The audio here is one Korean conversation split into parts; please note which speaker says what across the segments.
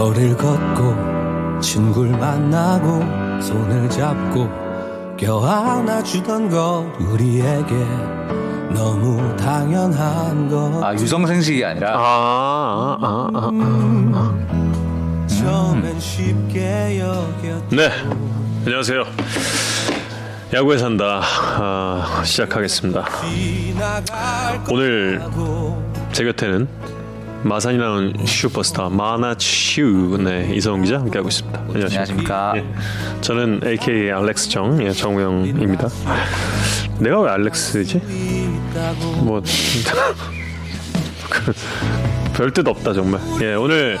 Speaker 1: 거리를 걷고 친구를 만나고 손을 잡고 껴안아 주던 것 우리에게 너무 당연한 것
Speaker 2: 아 유성생식이 아니라
Speaker 3: 아, 아, 아, 아, 아. 네, 안녕하세요. 야구에 산다 아, 시작하겠습니다. 오늘 제 곁에는 마산이 나온 슈퍼스타 마나츄 네 이성훈 기자 함께하고 있습니다. 안녕하십니까?
Speaker 2: 안녕하십니까.
Speaker 3: 예, 저는 AKA 알렉스 정 예, 정우영입니다. 내가 왜 알렉스지? 뭐 그, 별 뜻 없다 정말. 예, 오늘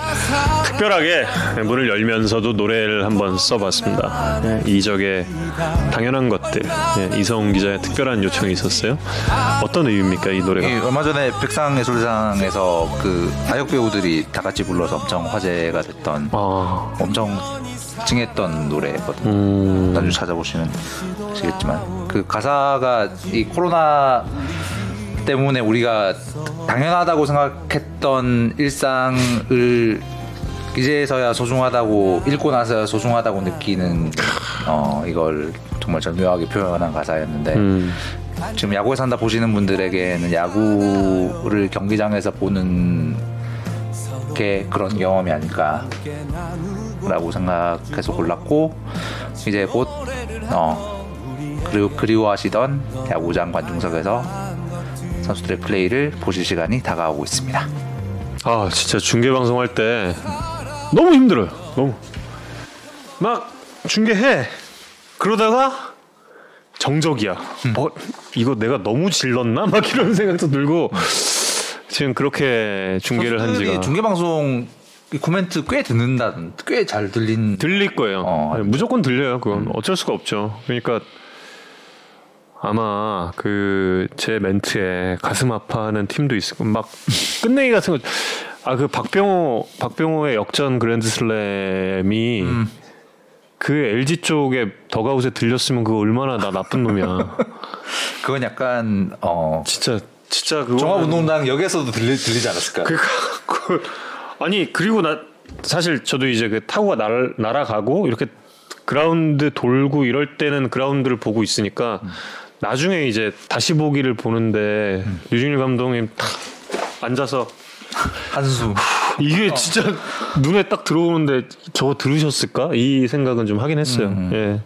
Speaker 3: 특별하게 문을 열면서도 노래를 한번 써봤습니다. 예, 이적의 당연한 것들. 예, 이성훈 기자의 특별한 요청이 있었어요. 어떤 의미입니까
Speaker 2: 이이
Speaker 3: 노래가?
Speaker 2: 얼마 전에 백상예술상에서 그 아역 배우들이 다 같이 불러서 엄청 화제가 됐던
Speaker 3: 아,
Speaker 2: 엄청 찡했던 노래거든요.
Speaker 3: 음,
Speaker 2: 나중에 찾아보시면 아시겠지만 그 가사가 이 코로나 때문에 우리가 당연하다고 생각했던 일상을 이제서야 소중하다고 읽고 나서야 소중하다고 느끼는 어 이걸 정말 절묘하게 표현한 가사였는데
Speaker 3: 음,
Speaker 2: 지금 야구에 산다 보시는 분들에게는 야구를 경기장에서 보는 게 그런 경험이 아닐까라고 생각해서 골랐고 이제 곧 어, 그리워, 그리워하시던 야구장 관중석에서 선수들의 플레이를 보실 시간이 다가오고 있습니다.
Speaker 3: 아 진짜 중계 방송할 때 너무 힘들어요. 너무 막 중계해 그러다가 정적이야. 뭐 이거 내가 너무 질렀나? 막 이런 생각도 들고 지금 그렇게 중계를 한 지가
Speaker 2: 중계 방송 이 코멘트 꽤 듣는다, 꽤 잘 들린.
Speaker 3: 들릴 거예요.
Speaker 2: 어,
Speaker 3: 네, 무조건 들려요. 그건 어쩔 수가 없죠. 그러니까 아마 그 제 멘트에 가슴 아파하는 팀도 있을 거막 끝내기 같은 거. 아 그 박병호 박병호의 역전 그랜드슬램이 그 LG 쪽에 더가웃에 들렸으면 그거 얼마나 나 나쁜 놈이야.
Speaker 2: 그건 약간 어
Speaker 3: 진짜 진짜 그거
Speaker 2: 종합운동장 역에서도 들리, 들리지 않았을까?
Speaker 3: 그, 그 아니 그리고 나 사실 저도 이제 그 타구가 날, 날아가고 이렇게 그라운드 돌고 이럴 때는 그라운드를 보고 있으니까 나중에 이제 다시 보기를 보는데 류중일 감독님 탁 앉아서
Speaker 2: 한수.
Speaker 3: 이게 진짜 눈에 딱 들어오는데 저거 들으셨을까 이 생각은 좀 하긴 했어요. 예,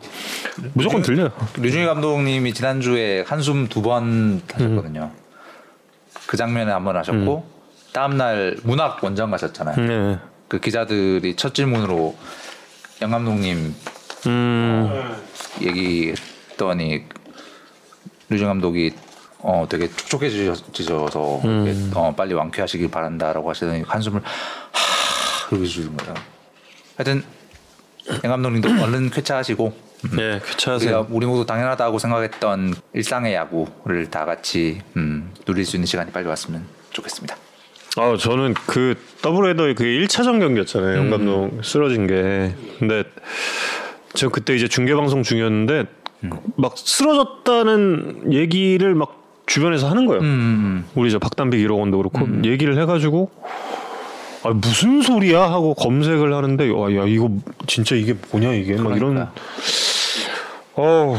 Speaker 3: 무조건 들려요.
Speaker 2: 류중일 감독님이 지난주에 한숨 두 번 하셨거든요. 그 장면에 한 번 하셨고 다음날 문학 원정 가셨잖아요.
Speaker 3: 네.
Speaker 2: 그 기자들이 첫 질문으로 영 감독님
Speaker 3: 음,
Speaker 2: 얘기했더니 류중 감독이 어 되게 촉촉해지셔서 이렇게, 어, 빨리 완쾌하시길 바란다라고 하시더니 한숨을 하 그러고 주는 거예요. 하여튼 영 감독님도 얼른 쾌차하시고
Speaker 3: 네, 쾌차하세요.
Speaker 2: 우리 모두 당연하다고 생각했던 일상의 야구를 다 같이 음, 누릴 수 있는 시간이 빨리 왔으면 좋겠습니다.
Speaker 3: 아 저는 그 더블 헤더의 그 1차전 경기였잖아요. 영 감독 쓰러진 게. 근데 저 그때 이제 중계 방송 중이었는데 막 쓰러졌다는 얘기를 막 주변에서 하는 거예요.
Speaker 2: 음,
Speaker 3: 우리 저 박단비 기록원도 그렇고 얘기를 해가지고 아 무슨 소리야 하고 검색을 하는데 와, 야 이거 진짜 이게 뭐냐 이게 막 이런
Speaker 2: 그러니까.
Speaker 3: 어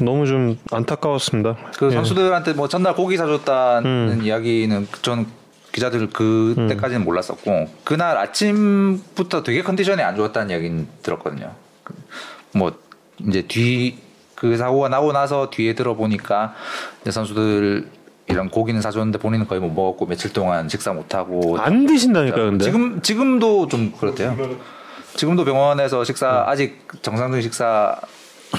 Speaker 3: 너무 좀 안타까웠습니다.
Speaker 2: 그
Speaker 3: 예.
Speaker 2: 선수들한테 뭐 전날 고기 사줬다는 이야기는 저는 기자들 그때까지는 몰랐었고 그날 아침부터 되게 컨디션이 안 좋았다는 이야기는 들었거든요. 그뭐 이제 뒤 그 사고가 나고 나서 뒤에 들어보니까 선수들 이런 고기는 사줬는데 본인은 거의 못 먹었고 며칠 동안 식사 못 하고
Speaker 3: 안 드신다니까 근데
Speaker 2: 지금 지금도 좀 그렇대요. 지금도 병원에서 식사 아직 정상적인 식사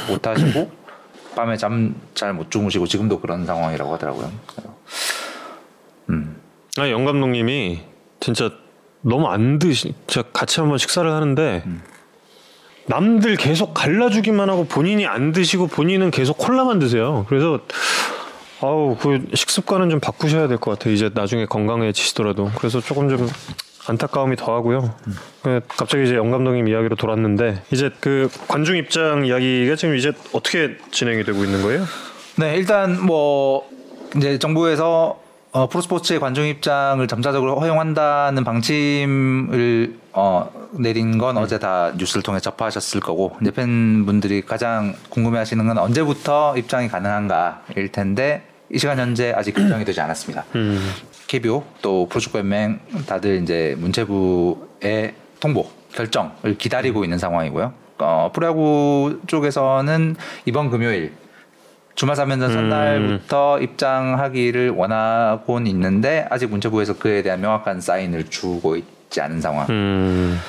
Speaker 2: 못 하시고 밤에 잠 잘 못 주무시고 지금도 그런 상황이라고 하더라고요. 음.
Speaker 3: 아니 영 감독님이 진짜 너무 안 드시. 제가 같이 한번 식사를 하는데 남들 계속 갈라주기만 하고 본인이 안 드시고 본인은 계속 콜라만 드세요. 그래서 아우 그 식습관은 좀 바꾸셔야 될 것 같아요. 이제 나중에 건강해지시더라도 그래서 조금 좀 안타까움이 더하고요. 그 갑자기 이제 영 감독님 이야기로 돌았는데 이제 그 관중 입장 이야기가 지금 이제 어떻게 진행이 되고 있는 거예요?
Speaker 2: 네 일단 뭐 이제 정부에서 어, 프로스포츠의 관중 입장을 점차적으로 허용한다는 방침을 어, 내린 건 어제 다 뉴스를 통해 접하셨을 거고 이제 팬분들이 가장 궁금해하시는 건 언제부터 입장이 가능한가일 텐데 이 시간 현재 아직 결정이 되지 않았습니다.
Speaker 3: 음.
Speaker 2: KBO 또 프로축구연맹 다들 이제 문체부의 통보 결정을 기다리고 있는 상황이고요. 어, 프로야구 쪽에서는 이번 금요일 주말 3연전 첫날부터 입장하기를 원하곤 있는데 아직 문체부에서 그에 대한 명확한 사인을 주고 있 지 않은 상황.
Speaker 3: 음.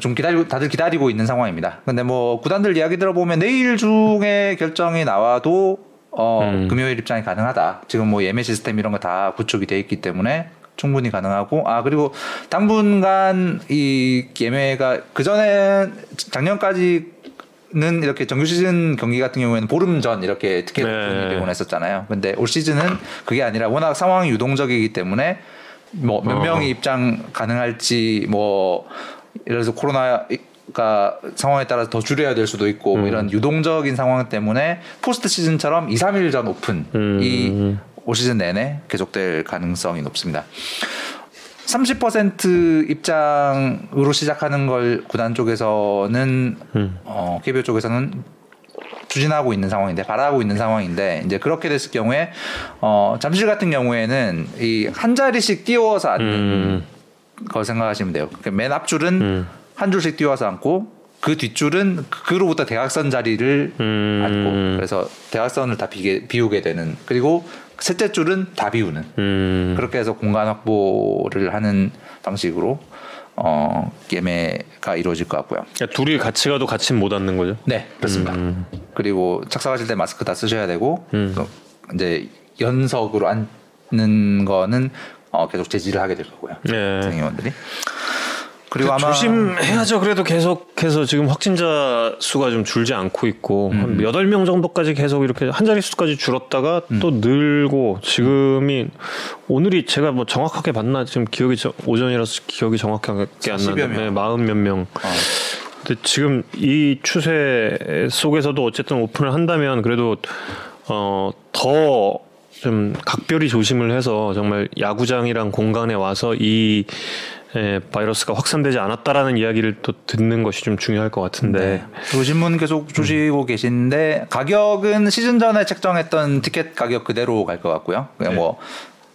Speaker 2: 좀 기다리고 다들 기다리고 있는 상황입니다. 근데 뭐 구단들 이야기 들어보면 내일 중에 결정이 나와도 어
Speaker 3: 음.
Speaker 2: 금요일 입장이 가능하다. 지금 뭐 예매 시스템 이런 거 다 구축이 돼 있기 때문에 충분히 가능하고 아 그리고 당분간 이 예매가 그 전에 작년까지 는 이렇게 정규 시즌 경기 같은 경우에는 보름 전 이렇게 티켓
Speaker 3: 네.
Speaker 2: 오픈이 되곤 했었잖아요. 근데 올 시즌은 그게 아니라 워낙 상황이 유동적이기 때문에 뭐몇
Speaker 3: 어.
Speaker 2: 명이 입장 가능할지 뭐 예를 들어서 코로나가 상황에 따라서 더 줄여야 될 수도 있고
Speaker 3: 음.
Speaker 2: 뭐 이런 유동적인 상황 때문에 포스트 시즌처럼 2, 3일 전 오픈이
Speaker 3: 음.
Speaker 2: 올 시즌 내내 계속될 가능성이 높습니다. 30% 입장으로 시작하는 걸 구단 쪽에서는
Speaker 3: 음.
Speaker 2: 어, KBO 쪽에서는 추진하고 있는 상황인데 바라고 있는 상황인데 이제 그렇게 됐을 경우에 어, 잠실 같은 경우에는 이 한 자리씩 띄워서 앉는
Speaker 3: 음.
Speaker 2: 걸 생각하시면 돼요. 그러니까 맨 앞줄은
Speaker 3: 음.
Speaker 2: 한 줄씩 띄워서 앉고 그 뒷줄은 그로부터 대각선 자리를
Speaker 3: 음.
Speaker 2: 앉고 그래서 대각선을 다 비게, 비우게 되는 그리고 셋째 줄은 다 비우는
Speaker 3: 음.
Speaker 2: 그렇게 해서 공간 확보를 하는 방식으로 어, 예매가 이루어질 것 같고요.
Speaker 3: 그러니까 둘이 같이 가도 같이 못 앉는 거죠.
Speaker 2: 네, 그렇습니다.
Speaker 3: 음.
Speaker 2: 그리고 착석하실 때 마스크 다 쓰셔야 되고
Speaker 3: 음.
Speaker 2: 또 이제 연석으로 앉는 거는 어, 계속 제지를 하게 될 거고요.
Speaker 3: 네.
Speaker 2: 생의원들이. 그리고 아마
Speaker 3: 조심해야죠. 그래도 계속해서 지금 확진자 수가 좀 줄지 않고 있고
Speaker 2: 음.
Speaker 3: 한 여덟 명 정도까지 계속 이렇게 한 자릿수까지 줄었다가
Speaker 2: 음.
Speaker 3: 또 늘고 지금이 오늘이 제가 뭐 정확하게 봤나 지금 기억이 저- 오전이라서 기억이 정확하게 안
Speaker 2: 40여
Speaker 3: 나는데
Speaker 2: 명.
Speaker 3: 네, 마흔 몇 명.
Speaker 2: 어,
Speaker 3: 근데 지금 이 추세 속에서도 어쨌든 오픈을 한다면 그래도 어더 좀 각별히 조심을 해서 정말 야구장이랑 공간에 와서 이 에, 바이러스가 확산되지 않았다라는 이야기를 또 듣는 것이 좀 중요할 것 같은데
Speaker 2: 네. 신문 계속 주시고 계신데 가격은 시즌 전에 책정했던 티켓 가격 그대로 갈 것 같고요. 그냥
Speaker 3: 네.
Speaker 2: 뭐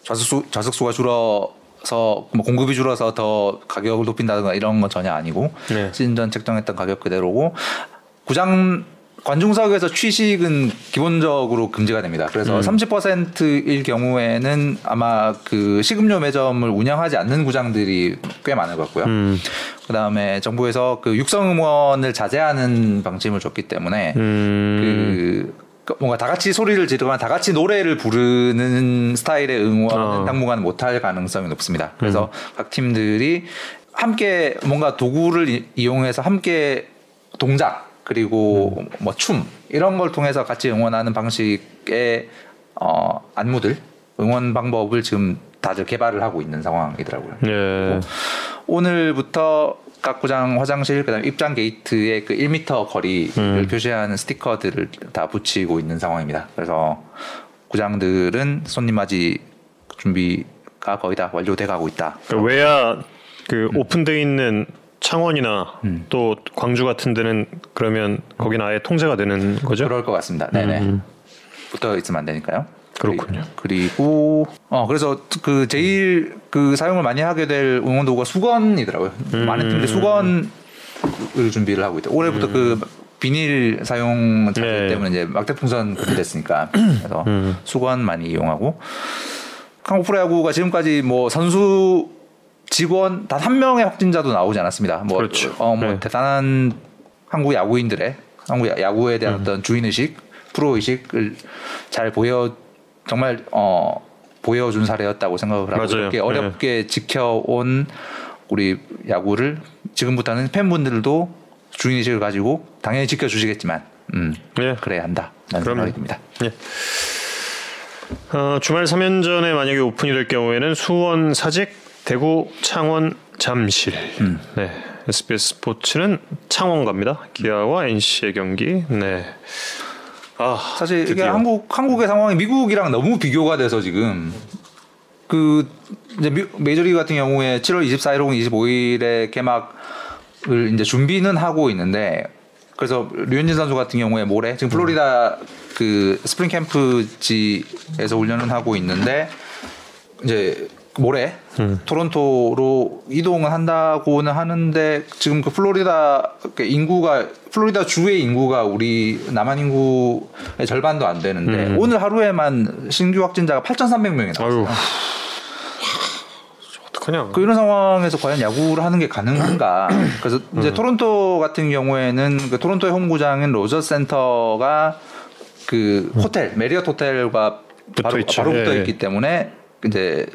Speaker 2: 좌석수 좌석수가 줄어 서 뭐 공급이 줄어서 더 가격을 높인다든가 이런 건 전혀 아니고
Speaker 3: 네.
Speaker 2: 시즌 전 책정했던 가격 그대로고 구장 관중석에서 취식은 기본적으로 금지가 됩니다. 그래서
Speaker 3: 음.
Speaker 2: 30%일 경우에는 아마 그 식음료 매점을 운영하지 않는 구장들이 꽤 많을 것 같고요.
Speaker 3: 음,
Speaker 2: 그다음에 정부에서 그 육성 응원을 자제하는 방침을 줬기 때문에
Speaker 3: 음,
Speaker 2: 그 뭔가 다 같이 소리를 지르거나 다 같이 노래를 부르는 스타일의 응원은
Speaker 3: 어. 음.
Speaker 2: 당분간 못할 가능성이 높습니다. 그래서 각 팀들이 함께 뭔가 도구를 이- 이용해서 함께 동작 그리고
Speaker 3: 음.
Speaker 2: 뭐춤 이런 걸 통해서 같이 응원하는 방식의 어, 안무들 응원 방법을 지금 다들 개발을 하고 있는 상황이더라고요.
Speaker 3: 예,
Speaker 2: 오늘부터 각 구장 화장실 그다음에 입장 게이트에 그 1m 거리를
Speaker 3: 음.
Speaker 2: 표시하는 스티커들을 다 붙이고 있는 상황입니다. 그래서 구장들은 손님 맞이 준비가 거의 다 완료돼 가고 있다.
Speaker 3: 그러니까 외야 그 오픈돼 있는 창원이나
Speaker 2: 음.
Speaker 3: 또 광주 같은 데는 그러면 거기는 아예 통제가 되는 거죠?
Speaker 2: 그럴 것 같습니다. 네네.
Speaker 3: 음.
Speaker 2: 붙어 있으면 안 되니까요.
Speaker 3: 그렇군요.
Speaker 2: 그리- 그리고 어 그래서 그 제일 그 사용을 많이 하게 될 응원 도구가 수건이더라고요.
Speaker 3: 음.
Speaker 2: 많은 팀들이 수건을 준비를 하고 있다. 올해부터 그 비닐 사용 자제
Speaker 3: 네.
Speaker 2: 때문에 이제 막대 풍선 금지됐으니까 그래서
Speaker 3: 음.
Speaker 2: 수건 많이 이용하고 한국 프로야구가 지금까지 뭐 선수 직원 단 한 명의 확진자도 나오지 않았습니다. 뭐,
Speaker 3: 그렇죠.
Speaker 2: 어, 뭐
Speaker 3: 네.
Speaker 2: 대단한 한국 야구인들의 한국 야- 야구에 대한 어떤 주인 의식, 프로 의식을 잘 보여 정말 어 보여준 사례였다고 생각을 하고
Speaker 3: 맞아요.
Speaker 2: 이렇게 어렵게 지켜온 우리 야구를 지금부터는 팬분들도 주인 의식을 가지고 당연히 지켜주시겠지만, 음
Speaker 3: 예.
Speaker 2: 그래야 한다 라는
Speaker 3: 그럼요.
Speaker 2: 생각이 듭니다.
Speaker 3: 예. 어, 주말 3연전에 만약에 오픈이 될 경우에는 수원 사직, 대구 창원 잠실.
Speaker 2: 음.
Speaker 3: 네. SBS 스포츠는 창원 갑니다. 기아와 NC의 경기. 네. 아,
Speaker 2: 사실 이게
Speaker 3: 드디어.
Speaker 2: 한국 한국의 상황이 미국이랑 너무 비교가 돼서 지금 그 이제 미- 메이저리그 같은 경우에 7월 24일 혹은 25일에 개막을 이제 준비는 하고 있는데 그래서 류현진 선수 같은 경우에 모레 지금 플로리다 그 스프링 캠프지에서 훈련을 하고 있는데 이제 모레 토론토로 이동을 한다고는 하는데 지금 그 플로리다 그 인구가 플로리다 주의 인구가 우리 남한 인구의 절반도 안 되는데 오늘 하루에만 신규 확진자가 8,300명이
Speaker 3: 아유.
Speaker 2: 나왔어요.
Speaker 3: 어떡하냐.
Speaker 2: 그 이런 상황에서 과연 야구를 하는 게 가능한가? 그래서 이제 토론토 같은 경우에는 그 토론토의 홈구장인 로저스 센터가 그 호텔 메리어트 호텔과 바로
Speaker 3: 붙어.
Speaker 2: 바로 붙어
Speaker 3: 예,
Speaker 2: 있기 때문에 이제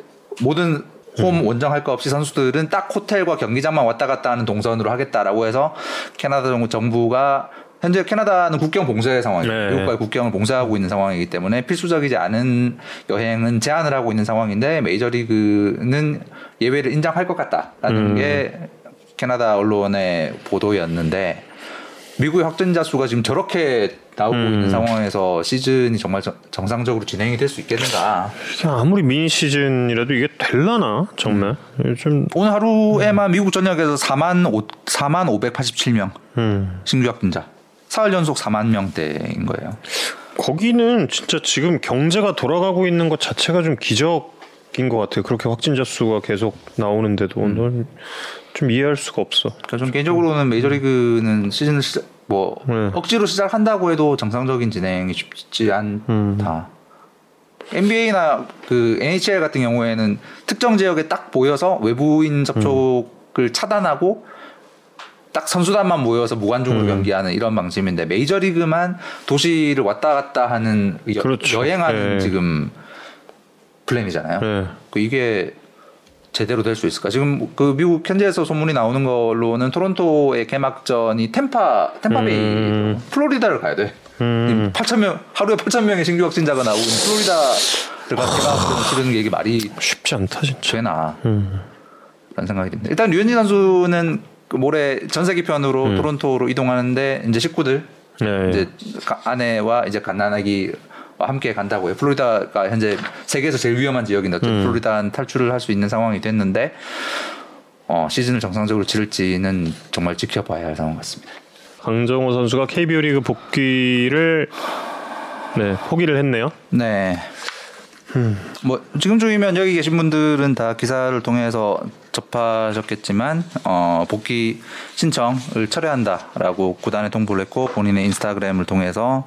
Speaker 2: 모든 홈 원정 할 거 없이 선수들은 딱 호텔과 경기장만 왔다 갔다 하는 동선으로 하겠다라고 해서 캐나다 정부- 정부가 현재 캐나다는 국경 봉쇄 상황이에요.
Speaker 3: 네.
Speaker 2: 미국과의 국경을 봉쇄하고 있는 상황이기 때문에 필수적이지 않은 여행은 제한을 하고 있는 상황인데 메이저리그는 예외를 인정할 것 같다라는
Speaker 3: 음.
Speaker 2: 게 캐나다 언론의 보도였는데 미국의 확진자 수가 지금 저렇게 나오고
Speaker 3: 음.
Speaker 2: 있는 상황에서 시즌이 정말 정- 정상적으로 진행이 될 수 있겠는가?
Speaker 3: 아무리 미니 시즌이라도 이게 될라나 정말 좀
Speaker 2: 오늘 하루에만 미국 전역에서 4만 5, 4만 587명
Speaker 3: 음.
Speaker 2: 신규 확진자. 사흘 연속 4만 명대인 거예요.
Speaker 3: 거기는 진짜 지금 경제가 돌아가고 있는 것 자체가 좀 기적인 것 같아요. 그렇게 확진자 수가 계속 나오는데도 넌좀 이해할 수가 없어.
Speaker 2: 그러니까 좀 개인적으로는 메이저리그는 시즌을 시작, 뭐
Speaker 3: 네.
Speaker 2: 억지로 시작한다고 해도 정상적인 진행이 쉽지 않다. NBA나 그 NHL 같은 경우에는 특정 지역에 딱 모여서 외부인 접촉을 차단하고 딱 선수단만 모여서 무관중으로 경기하는 이런 방식인데 메이저리그만 도시를 왔다 갔다 하는 여,
Speaker 3: 그렇죠.
Speaker 2: 여 행하는
Speaker 3: 네.
Speaker 2: 지금 플랜이잖아요.
Speaker 3: 네.
Speaker 2: 그 이게 제대로 될 수 있을까? 지금 그 미국 현지에서 소문이 나오는 걸로는 토론토의 개막전이 템파 템파베이
Speaker 3: 음.
Speaker 2: 플로리다를 가야 돼.
Speaker 3: 음.
Speaker 2: 8천 명 하루에 8천 명의 신규 확진자가 나오고 플로리다를 가 개막전을 치르는 게 이게 말이
Speaker 3: 쉽지 않다 진짜.
Speaker 2: 되나?
Speaker 3: 음.
Speaker 2: 라는 생각이 듭니다. 일단 류현진 선수는 그 모레 전세기 편으로 토론토로 이동하는데 이제 식구들
Speaker 3: 네.
Speaker 2: 이제 가- 아내와 이제 갓난아기와 함께 간다고 해요. 플로리다가 현재 세계에서 제일 위험한 지역인데 어쨌든 플로리다는 탈출을 할 수 있는 상황이 됐는데 어, 시즌을 정상적으로 치를지는 정말 지켜봐야 할 상황 같습니다.
Speaker 3: 강정호 선수가 KBO 리그 복귀를 네 포기를 했네요.
Speaker 2: 네. 뭐 지금 중이면 여기 계신 분들은 다 기사를 통해서 접하셨겠지만 어, 복귀 신청을 철회한다라고 구단에 통보를 했고 본인의 인스타그램을 통해서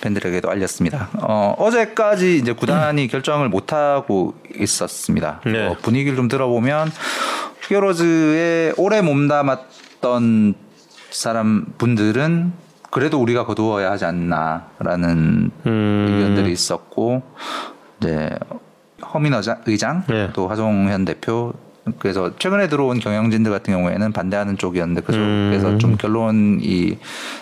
Speaker 2: 팬들에게도 알렸습니다. 어, 어제까지 이제 구단이 결정을 못 하고 있었습니다.
Speaker 3: 네.
Speaker 2: 어, 분위기를 좀 들어보면 히어로즈에 오래 몸담았던 사람 분들은 그래도 우리가 거두어야 하지 않나라는
Speaker 3: 음.
Speaker 2: 의견들이 있었고 이제 허민 의장, 의장
Speaker 3: 네.
Speaker 2: 또 하종현 대표 그래서 최근에 들어온 경영진들 같은 경우에는 반대하는 쪽이었는데 그 그래서
Speaker 3: 음.
Speaker 2: 좀 결론이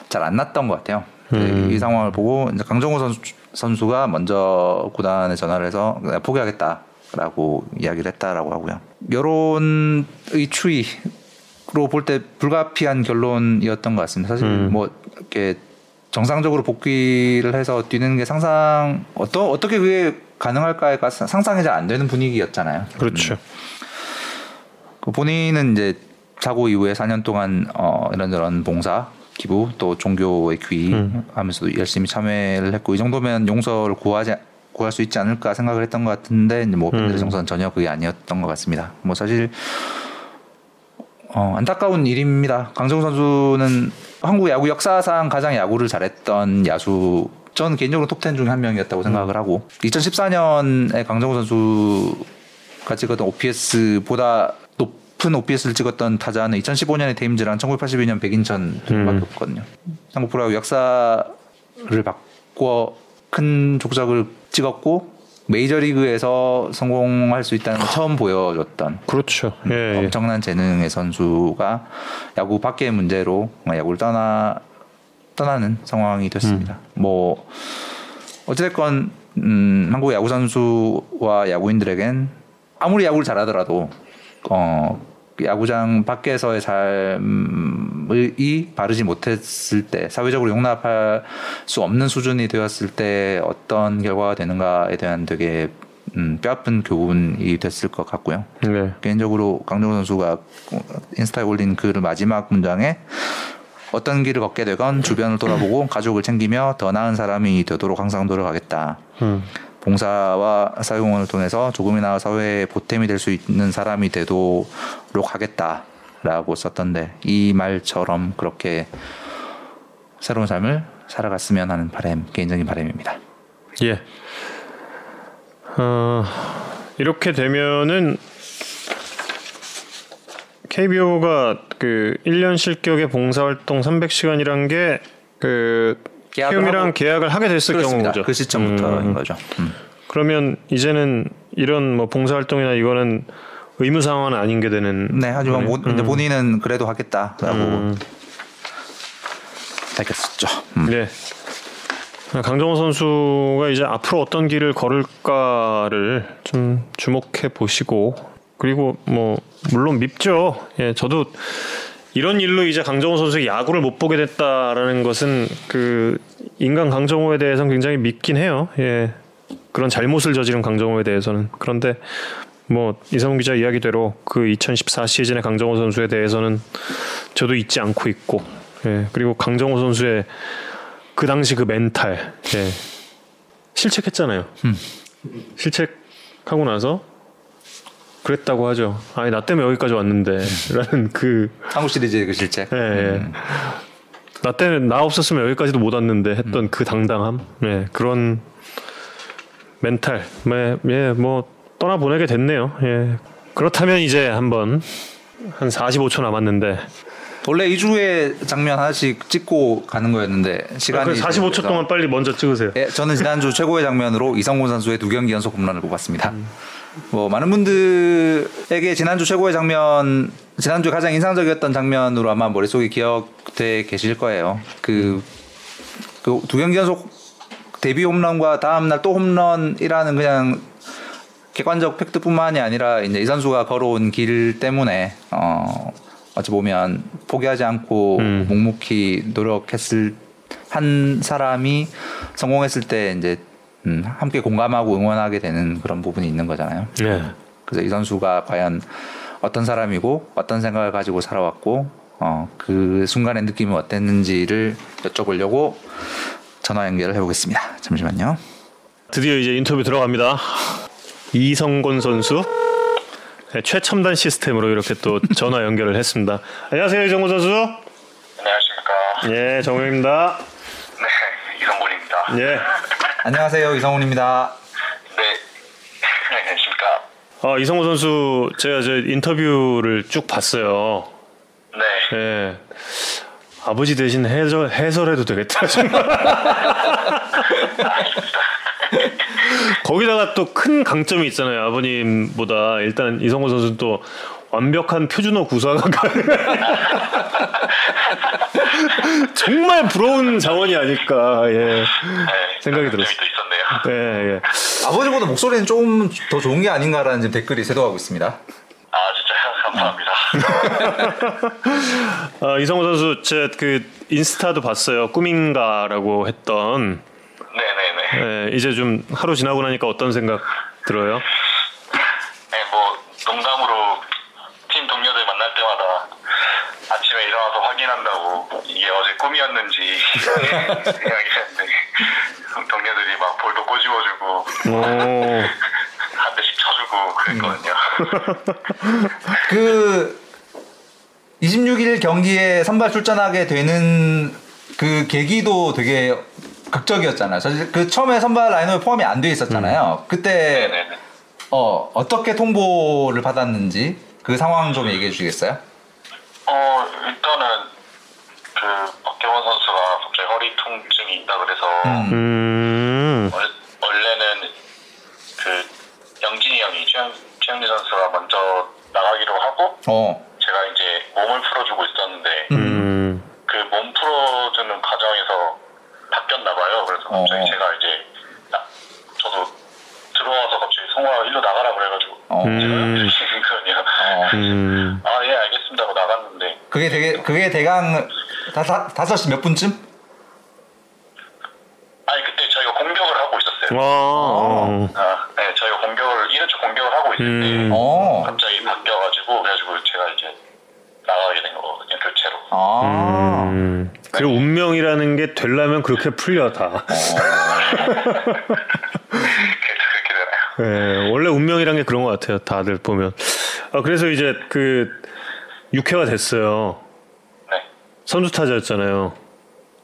Speaker 2: 잘 안 났던 것 같아요.
Speaker 3: 음.
Speaker 2: 이 상황을 보고 이제 강정호 선수, 선수가 먼저 구단에 전화를 해서 포기하겠다라고 이야기를 했다라고 하고요. 여론의 추이로 볼 때 불가피한 결론이었던 것 같습니다. 사실
Speaker 3: 음.
Speaker 2: 뭐 이렇게 정상적으로 복귀를 해서 뛰는 게 상상 어떠, 어떻게 그게 가능할까가 상상이 잘 안 되는 분위기였잖아요.
Speaker 3: 그렇죠.
Speaker 2: 그 본인은 이제 사고 이후에 4년 동안 어 이런저런 봉사, 기부 또 종교의 귀 하면서도 열심히 참여를 했고 이 정도면 용서를 구하지 구할 수 있지 않을까 생각을 했던 것 같은데 뭐 팬들의 정서는 전혀 그게 아니었던 것 같습니다. 뭐 사실 어, 안타까운 일입니다. 강정호 선수는 한국 야구 역사상 가장 야구를 잘했던 야수. 저는 개인적으로 톱10 중에 한 명이었다고 생각을 하고 2014년에 강정호 선수가 찍었던 OPS보다 높은 OPS를 찍었던 타자는 2015년에 테임즈랑 1982년 백인천 두 명밖에 없거든요. 한국 프로야구 역사를 바꿔 큰 족적을 찍었고 메이저리그에서 성공할 수 있다는 걸 처음 보여줬던
Speaker 3: 그렇죠. 예, 예.
Speaker 2: 엄청난 재능의 선수가 야구 밖의 문제로 야구를 떠나 떠나는 상황이 됐습니다. 뭐 어찌됐건 음, 한국 야구 선수와 야구인들에겐 아무리 야구를 잘하더라도 어 야구장 밖에서의 삶이 바르지 못했을 때 사회적으로 용납할 수 없는 수준이 되었을 때 어떤 결과가 되는가에 대한 되게 음, 뼈아픈 교훈이 됐을 것 같고요.
Speaker 3: 네.
Speaker 2: 개인적으로 강정호 선수가 인스타에 올린 그 마지막 문장에 어떤 길을 걷게 되건 주변을 돌아보고 가족을 챙기며 더 나은 사람이 되도록 항상 노력하겠다.
Speaker 3: 음.
Speaker 2: 봉사와 사회공헌을 통해서 조금이나 사회에 보탬이 될 수 있는 사람이 되도록 하겠다라고 썼던데 이 말처럼 그렇게 새로운 삶을 살아갔으면 하는 바람 개인적인 바람입니다.
Speaker 3: 예. 어, 이렇게 되면은 KBO가 그 1년 실격의 봉사활동 300시간이란 게 그
Speaker 2: 계약을
Speaker 3: 키움이랑
Speaker 2: 하고-
Speaker 3: 계약을 하게 됐을
Speaker 2: 그렇습니다.
Speaker 3: 경우죠.
Speaker 2: 그 시점부터인
Speaker 3: 음.
Speaker 2: 거죠. 음.
Speaker 3: 그러면 이제는 이런 뭐 봉사 활동이나 이거는 의무 상황은 아닌 게 되는.
Speaker 2: 네, 하지만. 본- 근데 본인은 그래도 하겠다라고
Speaker 3: 음.
Speaker 2: 밝혔었죠. 음.
Speaker 3: 네. 강정호 선수가 이제 앞으로 어떤 길을 걸을까를 좀 주목해 보시고 그리고 뭐 물론 밉죠. 예, 저도 이런 일로 이제 강정호 선수의 야구를 못 보게 됐다라는 것은 그 인간 강정호에 대해서는 굉장히 밉긴 해요. 예. 그런 잘못을 저지른 강정호에 대해서는 그런데 뭐 이성훈 기자 이야기대로 그 2014 시즌의 강정호 선수에 대해서는 저도 잊지 않고 있고 예. 그리고 강정호 선수의 그 당시 그 멘탈 예. 실책했잖아요. 실책하고 나서 그랬다고 하죠. 아니 나 때문에 여기까지 왔는데라는 그
Speaker 2: 한국 시리즈의 그 실책.
Speaker 3: 예, 예.
Speaker 2: 음.
Speaker 3: 나 때문에 나 없었으면 여기까지도 못 왔는데 했던 그 당당함, 예, 그런 멘탈, 예, 예, 뭐 떠나 보내게 됐네요. 예. 그렇다면 이제 한번 한 45초 남았는데
Speaker 2: 원래 2주에 장면 하나씩 찍고 가는 거였는데 시간이
Speaker 3: 그 45초
Speaker 2: 있어서.
Speaker 3: 동안 빨리 먼저 찍으세요.
Speaker 2: 예, 저는 지난주 최고의 장면으로 이성곤 선수의 두 경기 연속 홈런을 뽑았습니다.
Speaker 3: 음.
Speaker 2: 뭐 많은 분들에게 지난주 최고의 장면, 지난주 가장 인상적이었던 장면으로 아마 머릿속에 기억돼 계실 거예요. 그그두 경기 연속 데뷔 홈런과 다음 날 또 홈런이라는 그냥 객관적 팩트뿐만이 아니라 이제 이 선수가 걸어온 길 때문에 어 어찌 보면 포기하지 않고
Speaker 3: 음.
Speaker 2: 묵묵히 노력했을 한 사람이 성공했을 때 이제 음, 함께 공감하고 응원하게 되는 그런 부분이 있는 거잖아요.
Speaker 3: 네.
Speaker 2: 그래서 이 선수가 과연 어떤 사람이고 어떤 생각을 가지고 살아왔고 어, 그 순간의 느낌이 어땠는지를 여쭤보려고 전화 연결을 해보겠습니다. 잠시만요.
Speaker 3: 드디어 이제 인터뷰 들어갑니다. 이성곤 선수 네, 최첨단 시스템으로 이렇게 또 전화 연결을 했습니다. 안녕하세요 이성곤 선수.
Speaker 4: 안녕하십니까.
Speaker 3: 예, 정우입니다.
Speaker 4: 네, 이성곤입니다.
Speaker 3: 예.
Speaker 2: 안녕하세요 이성훈입니다.
Speaker 4: 네, 안녕하십니까.
Speaker 3: 어, 이성호 선수 제가 저 인터뷰를 쭉 봤어요.
Speaker 4: 네,
Speaker 3: 예. 아버지 대신 해설, 해설해도 되겠다 정말. 거기다가 또 큰 강점이 있잖아요. 아버님보다 일단 이성호 선수는 또 완벽한 표준어 구사가 정말 부러운 자원이 아닐까 예.
Speaker 4: 네
Speaker 3: 생각이
Speaker 4: 또 있었네요.
Speaker 3: 예, 예.
Speaker 2: 아버지보다 목소리는 조금 더 좋은 게 아닌가라는 지금 댓글이 쇄도하고 있습니다.
Speaker 4: 아, 진짜 감사합니다.
Speaker 3: 아, 이성호 선수 제 그 인스타도 봤어요. 꿈인가라고 했던
Speaker 4: 네, 네, 네.
Speaker 3: 예, 이제 좀 하루 지나고 나니까 어떤 생각 들어요?
Speaker 4: 네, 뭐 농담으로 팀 동료들 만날 때마다 아침에 일어나서 확인한다고 이게 어제 꿈이었는지 이야기했는데 동료들이 막 볼도 꼬집어주고
Speaker 3: 오,
Speaker 4: 한 대씩 쳐주고 그랬거든요.
Speaker 2: 그 26일 경기에 선발 출전하게 되는 그 계기도 되게 극적이었잖아요. 사실 그 처음에 선발 라인업에 포함이 안 돼 있었잖아요. 그때
Speaker 4: 네네네.
Speaker 2: 어, 어떻게 통보를 받았는지 그 상황 좀 얘기해 주시겠어요?
Speaker 4: 어 일단은 그 박경원 선수가 갑자기 허리 통증이 있다 그래서
Speaker 2: 음.
Speaker 3: 음,
Speaker 4: 원- 원래는 그 영진이 형이 최영 최영진 선수가 먼저 나가기로 하고
Speaker 2: 어.
Speaker 4: 제가 이제 몸을 풀어주고 있었는데
Speaker 3: 음,
Speaker 4: 그몸 풀어주는 과정에서 바뀌었나 봐요. 그래서 갑자기
Speaker 2: 어.
Speaker 4: 제가 이제 나- 저도 들어와서 갑자기 성화가 일로 나가라 그래가지고
Speaker 2: 어.
Speaker 3: 음.
Speaker 4: 거든요.
Speaker 2: 어.
Speaker 3: 음,
Speaker 4: 아예 알겠습니다 하고 나갔는데
Speaker 2: 그게 되게 그게 대강 다, 다, 다섯 시 몇 분쯤?
Speaker 4: 아니 그때 저희가 공격을 하고 있었어요.
Speaker 3: 와, 어.
Speaker 4: 아, 네, 저희가 공격을 있는데
Speaker 2: 어.
Speaker 4: 갑자기 바뀌어가지고 그래가지고 제가 이제 나가게 된 거거든요 교체로.
Speaker 2: 아.
Speaker 3: 음, 그리고 운명이라는 게 되려면 그렇게 풀려 다.
Speaker 4: 되나요?
Speaker 3: 예, 원래 운명이란 게 그런 것 같아요. 다들 보면. 아, 그래서 이제 그 6회가 됐어요.
Speaker 4: 네,
Speaker 3: 선두 타자였잖아요.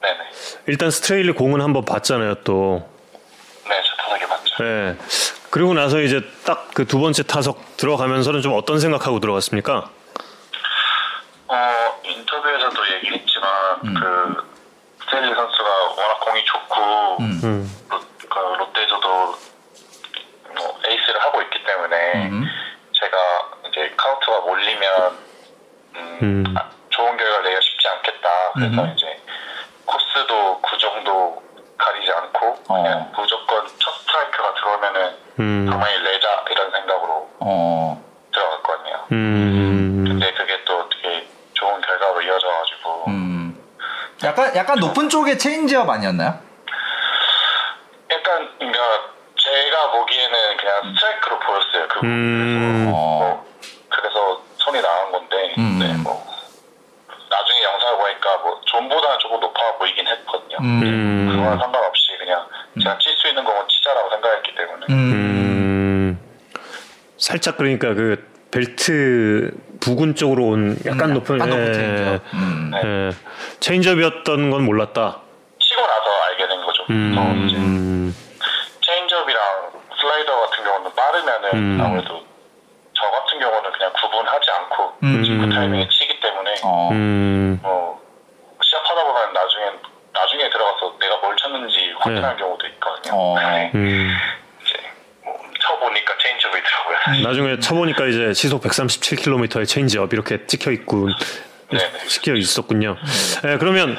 Speaker 4: 네네.
Speaker 3: 일단 스트레일리 공은 한번 봤잖아요, 또.
Speaker 4: 네, 첫 타석에 맞죠.
Speaker 3: 예. 그리고 나서 이제 딱 그 두 번째 타석 들어가면서는 좀 어떤 생각하고 들어갔습니까?
Speaker 4: 어 인터뷰에서도 얘기했지만 그 스트레일리 선수가 워낙 공이 좋고
Speaker 3: 음.
Speaker 4: 로, 그 롯데에서도 뭐 에이스를 하고 있기 때문에
Speaker 2: 음.
Speaker 4: 제가 이제 카운트가 몰리면 음,
Speaker 3: 음.
Speaker 4: 아, 좋은 결과를 내기가 쉽지 않겠다. 그래서
Speaker 2: 음.
Speaker 4: 이제 코스도 그 정도 가리지 않고
Speaker 2: 어.
Speaker 4: 그냥 무조건 첫 스트라이크가 들어오면은
Speaker 3: 음.
Speaker 4: 과감히 내자 이런 생각으로
Speaker 2: 어.
Speaker 4: 들어갔거든요.
Speaker 3: 음.
Speaker 4: 근데 그게 또 되게 좋은 결과로 이어져가지고
Speaker 2: 음. 약간 약간 높은 쪽의 체인지업 아니었나요?
Speaker 4: 약간 그러니까 제가 보기에는 그냥 스트라이크로 보였어요. 그
Speaker 3: 음.
Speaker 4: 그래서
Speaker 2: 어.
Speaker 4: 뭐 그래서 손이 나간 건데
Speaker 2: 음.
Speaker 4: 네, 뭐 나중에 영상을 보니까 뭐 존보다는 조금 높아 보이긴 했거든요.
Speaker 2: 음.
Speaker 4: 그거랑 상관없이 그냥 제가 칠 수 있는 공은 치자라고 생각했기 때문에
Speaker 2: 음.
Speaker 3: 음. 살짝 그러니까 그 벨트 부근 쪽으로 온 약간
Speaker 2: 음,
Speaker 3: 높은
Speaker 2: 약간
Speaker 3: 예,
Speaker 2: 체인지업. 음.
Speaker 4: 네.
Speaker 3: 예. 체인지업이었던 건 몰랐다.
Speaker 4: 치고 나서 알게 된 거죠.
Speaker 3: 음.
Speaker 4: 체인지업이랑 슬라이더 같은 경우는 빠르면은
Speaker 3: 음.
Speaker 4: 아무래도 저 같은 경우는 그냥 구분하지
Speaker 2: 음.
Speaker 4: 그 타이밍에 치기 때문에
Speaker 2: 어.
Speaker 3: 음.
Speaker 4: 뭐 시합하다 보면 나중에 나중에 들어가서 내가 뭘 쳤는지 확인할 경우도 있거든요.
Speaker 2: 어.
Speaker 4: 네.
Speaker 3: 음.
Speaker 4: 이제 뭐 쳐보니까 체인지업이 있더라고요.
Speaker 2: 음.
Speaker 3: 나중에 쳐보니까 이제 시속 137km의 체인지업 이렇게 찍혀 있고
Speaker 4: 네네.
Speaker 3: 찍혀 있었군요. 예, 그러면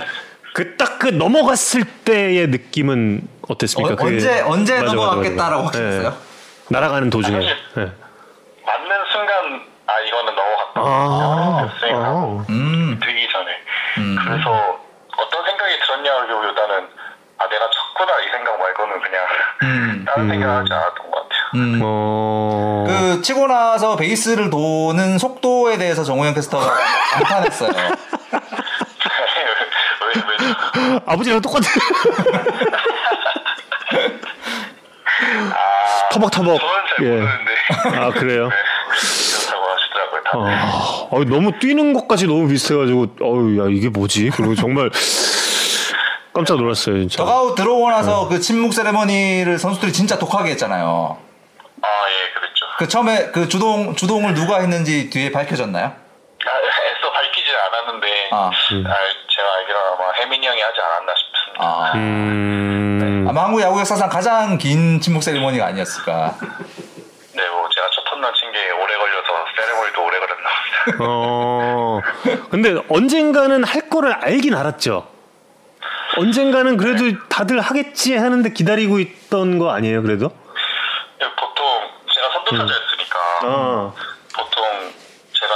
Speaker 3: 그딱그 넘어갔을 때의 느낌은 어땠습니까?
Speaker 2: 어,
Speaker 3: 그게-
Speaker 2: 언제 언제
Speaker 3: 맞아,
Speaker 2: 넘어갔겠다라고
Speaker 3: 맞아.
Speaker 2: 하셨어요?
Speaker 3: 예. 날아가는 도중에.
Speaker 4: 사실-
Speaker 3: 예.
Speaker 4: 맞는 순간 아 이거는 넘어갔다.
Speaker 3: 아,
Speaker 4: 스윙하고
Speaker 3: 아.
Speaker 2: 음.
Speaker 4: 들기 전에
Speaker 2: 음.
Speaker 4: 그래서 어떤 생각이 들었냐 기보다는 아 내가 쳤구나 이 생각 말고는 그냥
Speaker 2: 음.
Speaker 4: 다른 생각하지 않았던 것 같아요.
Speaker 2: 음.
Speaker 3: 어.
Speaker 2: 그 치고 나서 베이스를 도는 속도에 대해서 정우영 캐스터가 감탄했어요.
Speaker 4: 왜, 왜,
Speaker 3: 아버지랑 똑같아.
Speaker 4: 아,
Speaker 3: 터벅터벅.
Speaker 4: 저는 잘
Speaker 3: 예.
Speaker 4: 모르는데.
Speaker 3: 아 그래요.
Speaker 4: 네, 다들.
Speaker 3: 아, 어, 너무 뛰는 것까지 너무 비슷해가지고 어우 야 이게 뭐지? 그리고 정말 깜짝 놀랐어요 진짜.
Speaker 2: 더가웃 들어오고 나서 그 침묵 세레머니를 선수들이 진짜 독하게 했잖아요.
Speaker 4: 아, 예, 그랬죠.
Speaker 2: 그 처음에 그 주동 주동을 누가 했는지 뒤에 밝혀졌나요?
Speaker 4: 아, 애써 밝히진 않았는데,
Speaker 2: 아.
Speaker 4: 아, 제가 알기로는 아마 혜민이 형이 하지 않았나 싶습니다.
Speaker 2: 아.
Speaker 3: 음.
Speaker 2: 아마 한국 야구 역사상 가장 긴 침묵 세레머니가 아니었을까.
Speaker 4: 네, 뭐 제가 첫 홈런 친 게 오래 걸려서 세레모니도 오래 걸렸나 봅니다.
Speaker 3: 어. 근데 언젠가는 할 거를 알긴 알았죠. 언젠가는 그래도 다들 하겠지 하는데 기다리고 있던 거 아니에요, 그래도?
Speaker 4: 예, 보통 제가 선두타자였으니까
Speaker 3: 아.
Speaker 4: 보통 제가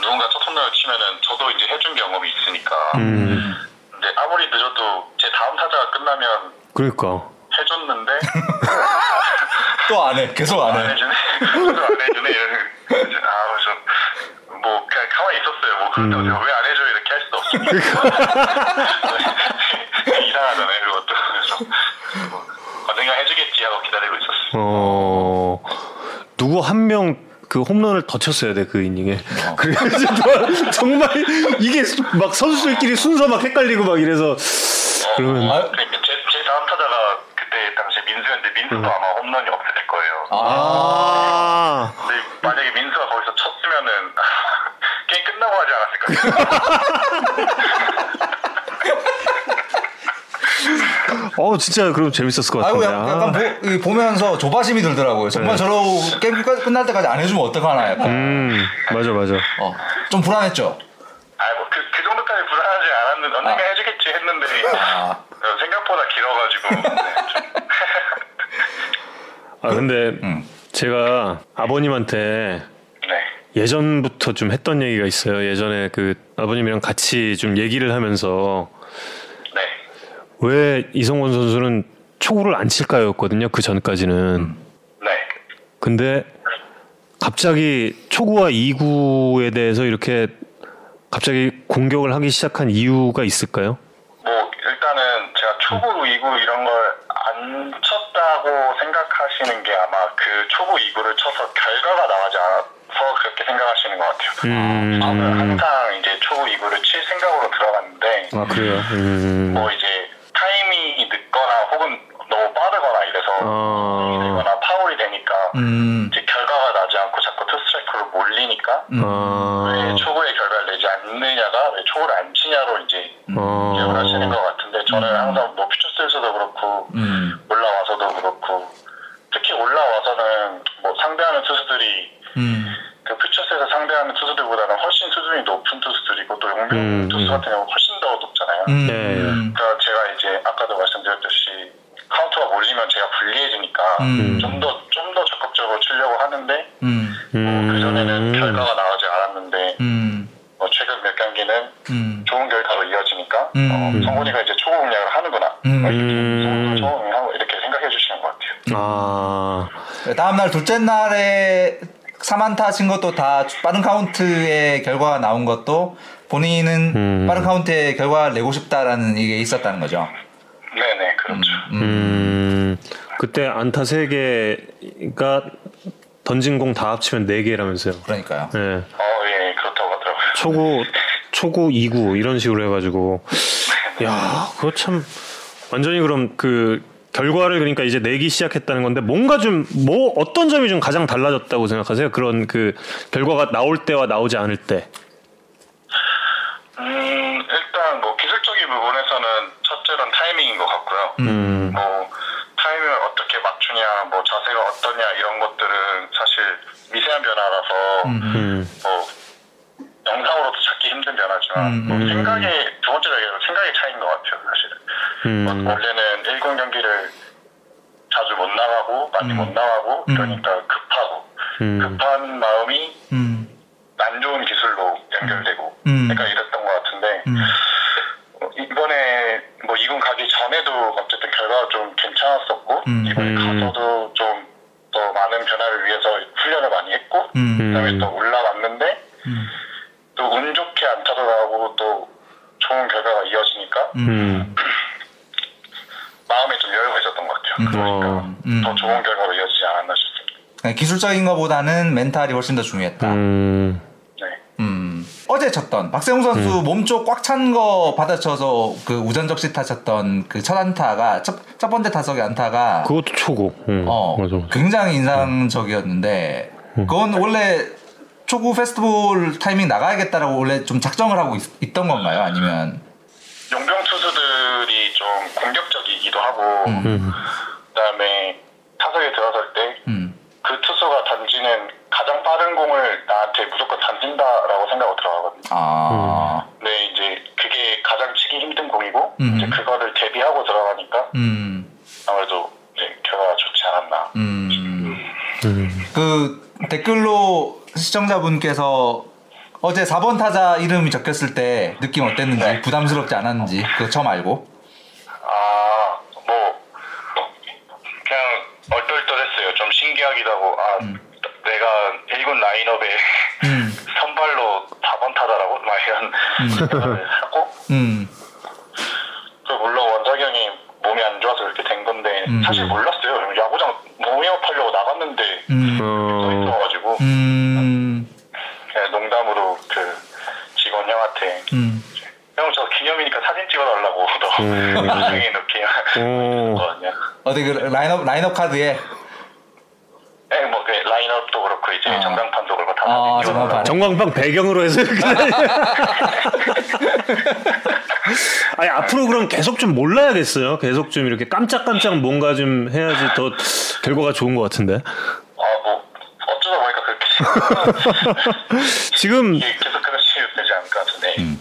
Speaker 4: 누군가 첫 홈런을 치면은 저도 이제 해준 경험이 있으니까
Speaker 3: 음.
Speaker 4: 근데 아무리 늦어도 제 다음 타자가 끝나면
Speaker 3: 그러니까.
Speaker 4: 해줬는데
Speaker 2: 또 안 해. 계속
Speaker 4: 안안
Speaker 2: 해.
Speaker 4: 해주네 안 해주네 이런 아 그래서 뭐 그냥 가만히 있었어요 뭐 그런다고
Speaker 3: 음.
Speaker 4: 제가 왜안 해줘 이렇게 할 수도 없으니까 이상하잖아요 그것도 그래서 뭐 언젠가 해주겠지 하고 기다리고 있었어요
Speaker 3: 어. 누구 한명 그 홈런을 더 쳤어야 돼 그 이닝에. 그래서 정말 이게 막 선수들끼리 순서 막 헷갈리고 막 이래서 그러면
Speaker 2: 아,
Speaker 4: 그러니까 제, 제 다음 타자가 그때 당시 민수였는데 민수도
Speaker 3: 음.
Speaker 4: 아마 홈런이 없을 거예요.
Speaker 3: 아.
Speaker 4: 근데 만약에 민수가 거기서 쳤으면은 게임 끝나고 하지 않았을까?
Speaker 3: 어 진짜 그럼 재밌었을 것.
Speaker 2: 약- 약간 보, 이 보면서 조바심이 들더라고요. 정말 저러고 게임 끝- 끝날 때까지 안 해주면 어떡하나 약간.
Speaker 3: 음 맞아 맞아.
Speaker 2: 어, 좀 불안했죠.
Speaker 4: 아뭐그 그 정도까지 불안하지 않았는데 언젠가
Speaker 2: 아.
Speaker 4: 해주겠지 했는데
Speaker 2: 아.
Speaker 4: 어, 생각보다 길어가지고 네,
Speaker 3: 좀아 근데
Speaker 2: 음.
Speaker 3: 제가 아버님한테
Speaker 4: 네.
Speaker 3: 예전부터 좀 했던 얘기가 있어요. 예전에 그 아버님이랑 같이 좀 얘기를 하면서
Speaker 4: 네.
Speaker 3: 왜 이성원 선수는 초구를 안 칠까였거든요. 그 전까지는.
Speaker 2: 음.
Speaker 4: 네.
Speaker 3: 근데 갑자기 초구와 2구에 대해서 이렇게 갑자기 공격을 하기 시작한 이유가 있을까요?
Speaker 4: 뭐 일단은 제가 초구 이구 이런 걸 안 쳤다고 생각하시는 게 아마 그 초구 이구를 쳐서 결과가 나오지 않아 서 그렇게 생각하시는 것 같아요.
Speaker 3: 음.
Speaker 4: 저는 항상 이제 초구 이구를 칠 생각으로 들어갔는데
Speaker 3: 아 그래요. 음.
Speaker 4: 뭐 이제 타이밍이 늦거나 혹은 너무 빠르거나 이래서
Speaker 3: 아.
Speaker 4: 되거나 파울이 되니까
Speaker 2: 음.
Speaker 4: 이제 결과가 나지 않고 자꾸 투스트라이크로 몰리니까
Speaker 3: 아.
Speaker 4: 왜 초구의 결과를 내지 않느냐가 왜 초구를 안 치냐로 이제
Speaker 3: 어.
Speaker 4: 기억을 하시는 것 같은데 저는 항상 뭐 퓨처스에서도 그렇고
Speaker 2: 음.
Speaker 4: 올라와서도 그렇고 특히 올라와서는 뭐 상대하는 투수들이
Speaker 2: 음.
Speaker 4: 그 퓨처스에서 상대하는 투수들보다는 훨씬 수준이 높은 투수들이고 또 용병
Speaker 3: 음,
Speaker 4: 투수
Speaker 3: 음.
Speaker 4: 같은 경우 는 훨씬 더 높잖아요.
Speaker 2: 음.
Speaker 3: 네.
Speaker 4: 그러니까 제가 이제 아까도 말씀드렸듯이 카운트가 몰리면 제가 불리해지니까
Speaker 2: 음.
Speaker 4: 좀더 좀 더 적극적으로 치려고 하는데
Speaker 2: 음.
Speaker 3: 음.
Speaker 4: 그 전에는 결과가 나오지 않았는데
Speaker 2: 음.
Speaker 4: 뭐 최근 몇 경기는
Speaker 2: 음.
Speaker 4: 좋은 결과로 이어지니까
Speaker 2: 음.
Speaker 4: 어, 성훈이가 이제 초구 공략을 하는구나
Speaker 2: 음.
Speaker 3: 음.
Speaker 4: 초구 공략하고 이렇게 생각해 주시는 것 같아요.
Speaker 3: 아.
Speaker 2: 다음 날 둘째 날에 3안타 친 것도 다 빠른 카운트의 결과가 나온 것도 본인은
Speaker 3: 음.
Speaker 2: 빠른 카운트의 결과를 내고 싶다라는 이게 있었다는 거죠.
Speaker 4: 네네 그렇죠.
Speaker 3: 음. 그때 안타 3개가 던진 공 다 합치면 4개라면서요.
Speaker 2: 그러니까요.
Speaker 3: 네.
Speaker 4: 어예 그렇다고 하더라고요.
Speaker 3: 초구 초구 2구 이런 식으로 해가지고 야 그거 참 완전히 그럼 그 결과를 그러니까 이제 내기 시작했다는 건데 뭔가 좀 뭐 어떤 점이 좀 가장 달라졌다고 생각하세요? 그런 그 결과가 나올 때와 나오지 않을 때.
Speaker 4: 음 일단 뭐 기술적인 부분에서는 첫째는 타이밍인 것 같고요.
Speaker 3: 음.
Speaker 4: 뭐 타이밍을 어떻게 맞추냐, 뭐 자세가 어떠냐 이런 것들은 사실 미세한 변화라서
Speaker 3: 음.
Speaker 4: 뭐 영상으로도 찾기 힘든 변화지만
Speaker 2: 음,
Speaker 4: 뭐
Speaker 3: 음.
Speaker 4: 생각의 두 번째로 얘기하면 생각의 차이인 것 같아요, 사실은.
Speaker 3: 음.
Speaker 4: 뭐 원래는 1군 경기를 자주 못 나가고 많이
Speaker 2: 음.
Speaker 4: 못 나가고
Speaker 2: 음.
Speaker 4: 그러니까 급하고
Speaker 3: 음.
Speaker 4: 급한 마음이
Speaker 2: 음.
Speaker 4: 안 좋은 기술로 연결되고
Speaker 2: 음.
Speaker 4: 약간 이랬던 것 같은데
Speaker 2: 음.
Speaker 4: 어, 이번에 뭐 이군 가기 전에도 어쨌든 결과가 좀 괜찮았었고
Speaker 2: 음.
Speaker 4: 이번에
Speaker 3: 음.
Speaker 4: 가서도 좀 더 많은 변화를 위해서 훈련을 많이 했고
Speaker 2: 음.
Speaker 4: 그다음에
Speaker 3: 음.
Speaker 4: 또 올라왔는데
Speaker 2: 음.
Speaker 4: 또 운 좋게 안타도 나오고 또 좋은 결과가 이어지니까
Speaker 3: 음.
Speaker 4: 마음에 좀 여유가 있었던 것 같아요.
Speaker 2: 음.
Speaker 4: 그러니까
Speaker 3: 어.
Speaker 2: 음.
Speaker 4: 더 좋은 결과로 이어지지 않았나 싶습니다.
Speaker 2: 네, 기술적인 것보다는 멘탈이 훨씬 더 중요했다.
Speaker 3: 음.
Speaker 4: 네.
Speaker 2: 음. 어제 쳤던 박세웅 선수 몸쪽 꽉 찬 거 받아쳐서 그 우전 적시 타쳤던 그 첫 안타가 첫, 첫 번째 타석의 안타가
Speaker 3: 그것도 초고. 음.
Speaker 2: 어
Speaker 3: 맞아. 맞아.
Speaker 2: 굉장히 인상적이었는데 그건 원래 초구 페스티벌 타이밍 나가야겠다라고 원래 좀 작정을 하고 있, 던 건가요? 아니면
Speaker 4: 용병 투수들이 좀 공격적이기도 하고
Speaker 3: 음.
Speaker 4: 그다음에 타석에 들어설 때
Speaker 2: 음.
Speaker 4: 그 투수가 던지는 가장 빠른 공을 나한테 무조건 던진다라고 생각하고 들어가거든요.
Speaker 2: 아,
Speaker 4: 근데 이제 그게 가장 치기 힘든 공이고
Speaker 2: 음.
Speaker 4: 이제 그거를 대비하고 들어가니까
Speaker 2: 음,
Speaker 4: 아무래도 이제 결과가 좋지 않았나.
Speaker 2: 음.
Speaker 3: 음.
Speaker 2: 그 댓글로 시청자분께서 어제 4번 타자 이름이 적혔을 때 느낌 어땠는지
Speaker 4: 네.
Speaker 2: 부담스럽지 않았는지 그거 처음 알고
Speaker 4: 아, 뭐 그냥 하고 아 내가 1군 라인업에
Speaker 2: 음.
Speaker 4: 선발로 4번 타자라고 막 이런 생각을 하고
Speaker 2: 음,
Speaker 4: 그 물론 원작형이 몸이 안 좋아서 그렇게 된 건데
Speaker 2: 음.
Speaker 4: 사실 몰랐어요. 야구장 모미업하려고 나갔는데
Speaker 2: 음,
Speaker 4: 써
Speaker 3: 어.
Speaker 4: 있어가지고
Speaker 2: 음,
Speaker 4: 그냥 농담으로 그 직원 형한테
Speaker 2: 음.
Speaker 4: 형저 기념이니까 사진 찍어달라고
Speaker 3: 음.
Speaker 4: 너 나중에
Speaker 3: 오.
Speaker 4: 거든요.
Speaker 2: 어디 그 라인업 라인업 카드에
Speaker 4: 네, 뭐그 라인업도 그렇고 이제
Speaker 2: 아.
Speaker 4: 전광판도 그렇고 다
Speaker 2: 아,
Speaker 4: 사진 찍어달라고.
Speaker 2: 전광판.
Speaker 3: 정광판 배경으로 해서. 아니 앞으로 그럼 계속 좀 몰라야겠어요. 계속 좀 이렇게 깜짝깜짝 뭔가 좀 해야지 더 결과가 좋은 것 같은데.
Speaker 4: 아뭐 어쩌다 보니까 그렇게
Speaker 3: 지금
Speaker 4: 계속 그렇게 되지 않을까 같은데.
Speaker 2: 음.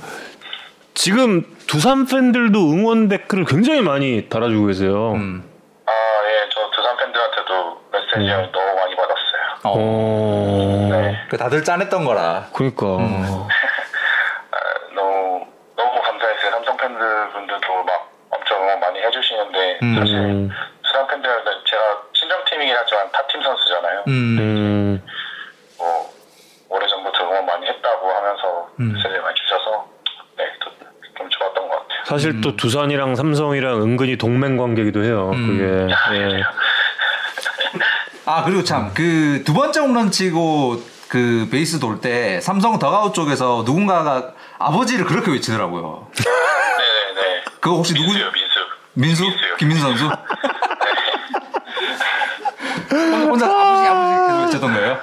Speaker 3: 지금 두산 팬들도 응원 댓글을 굉장히 많이 달아주고 계세요.
Speaker 2: 음.
Speaker 4: 아, 예, 저 두산 팬들한테도 메시지를 많이 받았 어.
Speaker 2: 어.
Speaker 4: 네.
Speaker 2: 그 다들 짠했던 거라.
Speaker 3: 그니까. 음.
Speaker 4: 아, 너무 너무 감사했어요. 삼성 팬들 분들도 막 엄청 응원 많이 해주시는데
Speaker 2: 음.
Speaker 4: 사실 음. 수상 팬들은 제가 신정 팀이긴 하지만 타팀 선수잖아요.
Speaker 2: 음.
Speaker 3: 음. 뭐 오래 전부터 응원 많이 했다고 하면서 음.
Speaker 4: 메시지 많이 주셔서 네좀 좋았던 것 같아요.
Speaker 3: 사실 또 두산이랑 삼성이랑 은근히 동맹 관계기도 해요. 그게. 예.
Speaker 2: 아, 아 그리고 참 그 두 번째 홈런 치고 그 베이스 돌 때 삼성 더가웃 쪽에서 누군가가 아버지를 그렇게 외치더라고요.
Speaker 4: 네네네.
Speaker 2: 그거 혹시 누구?
Speaker 4: 민수요, 민수.
Speaker 2: 민수?
Speaker 4: 민수요.
Speaker 2: 김민수 선수? 혼자 아버지 아버지 계속 외쳤던 거예요?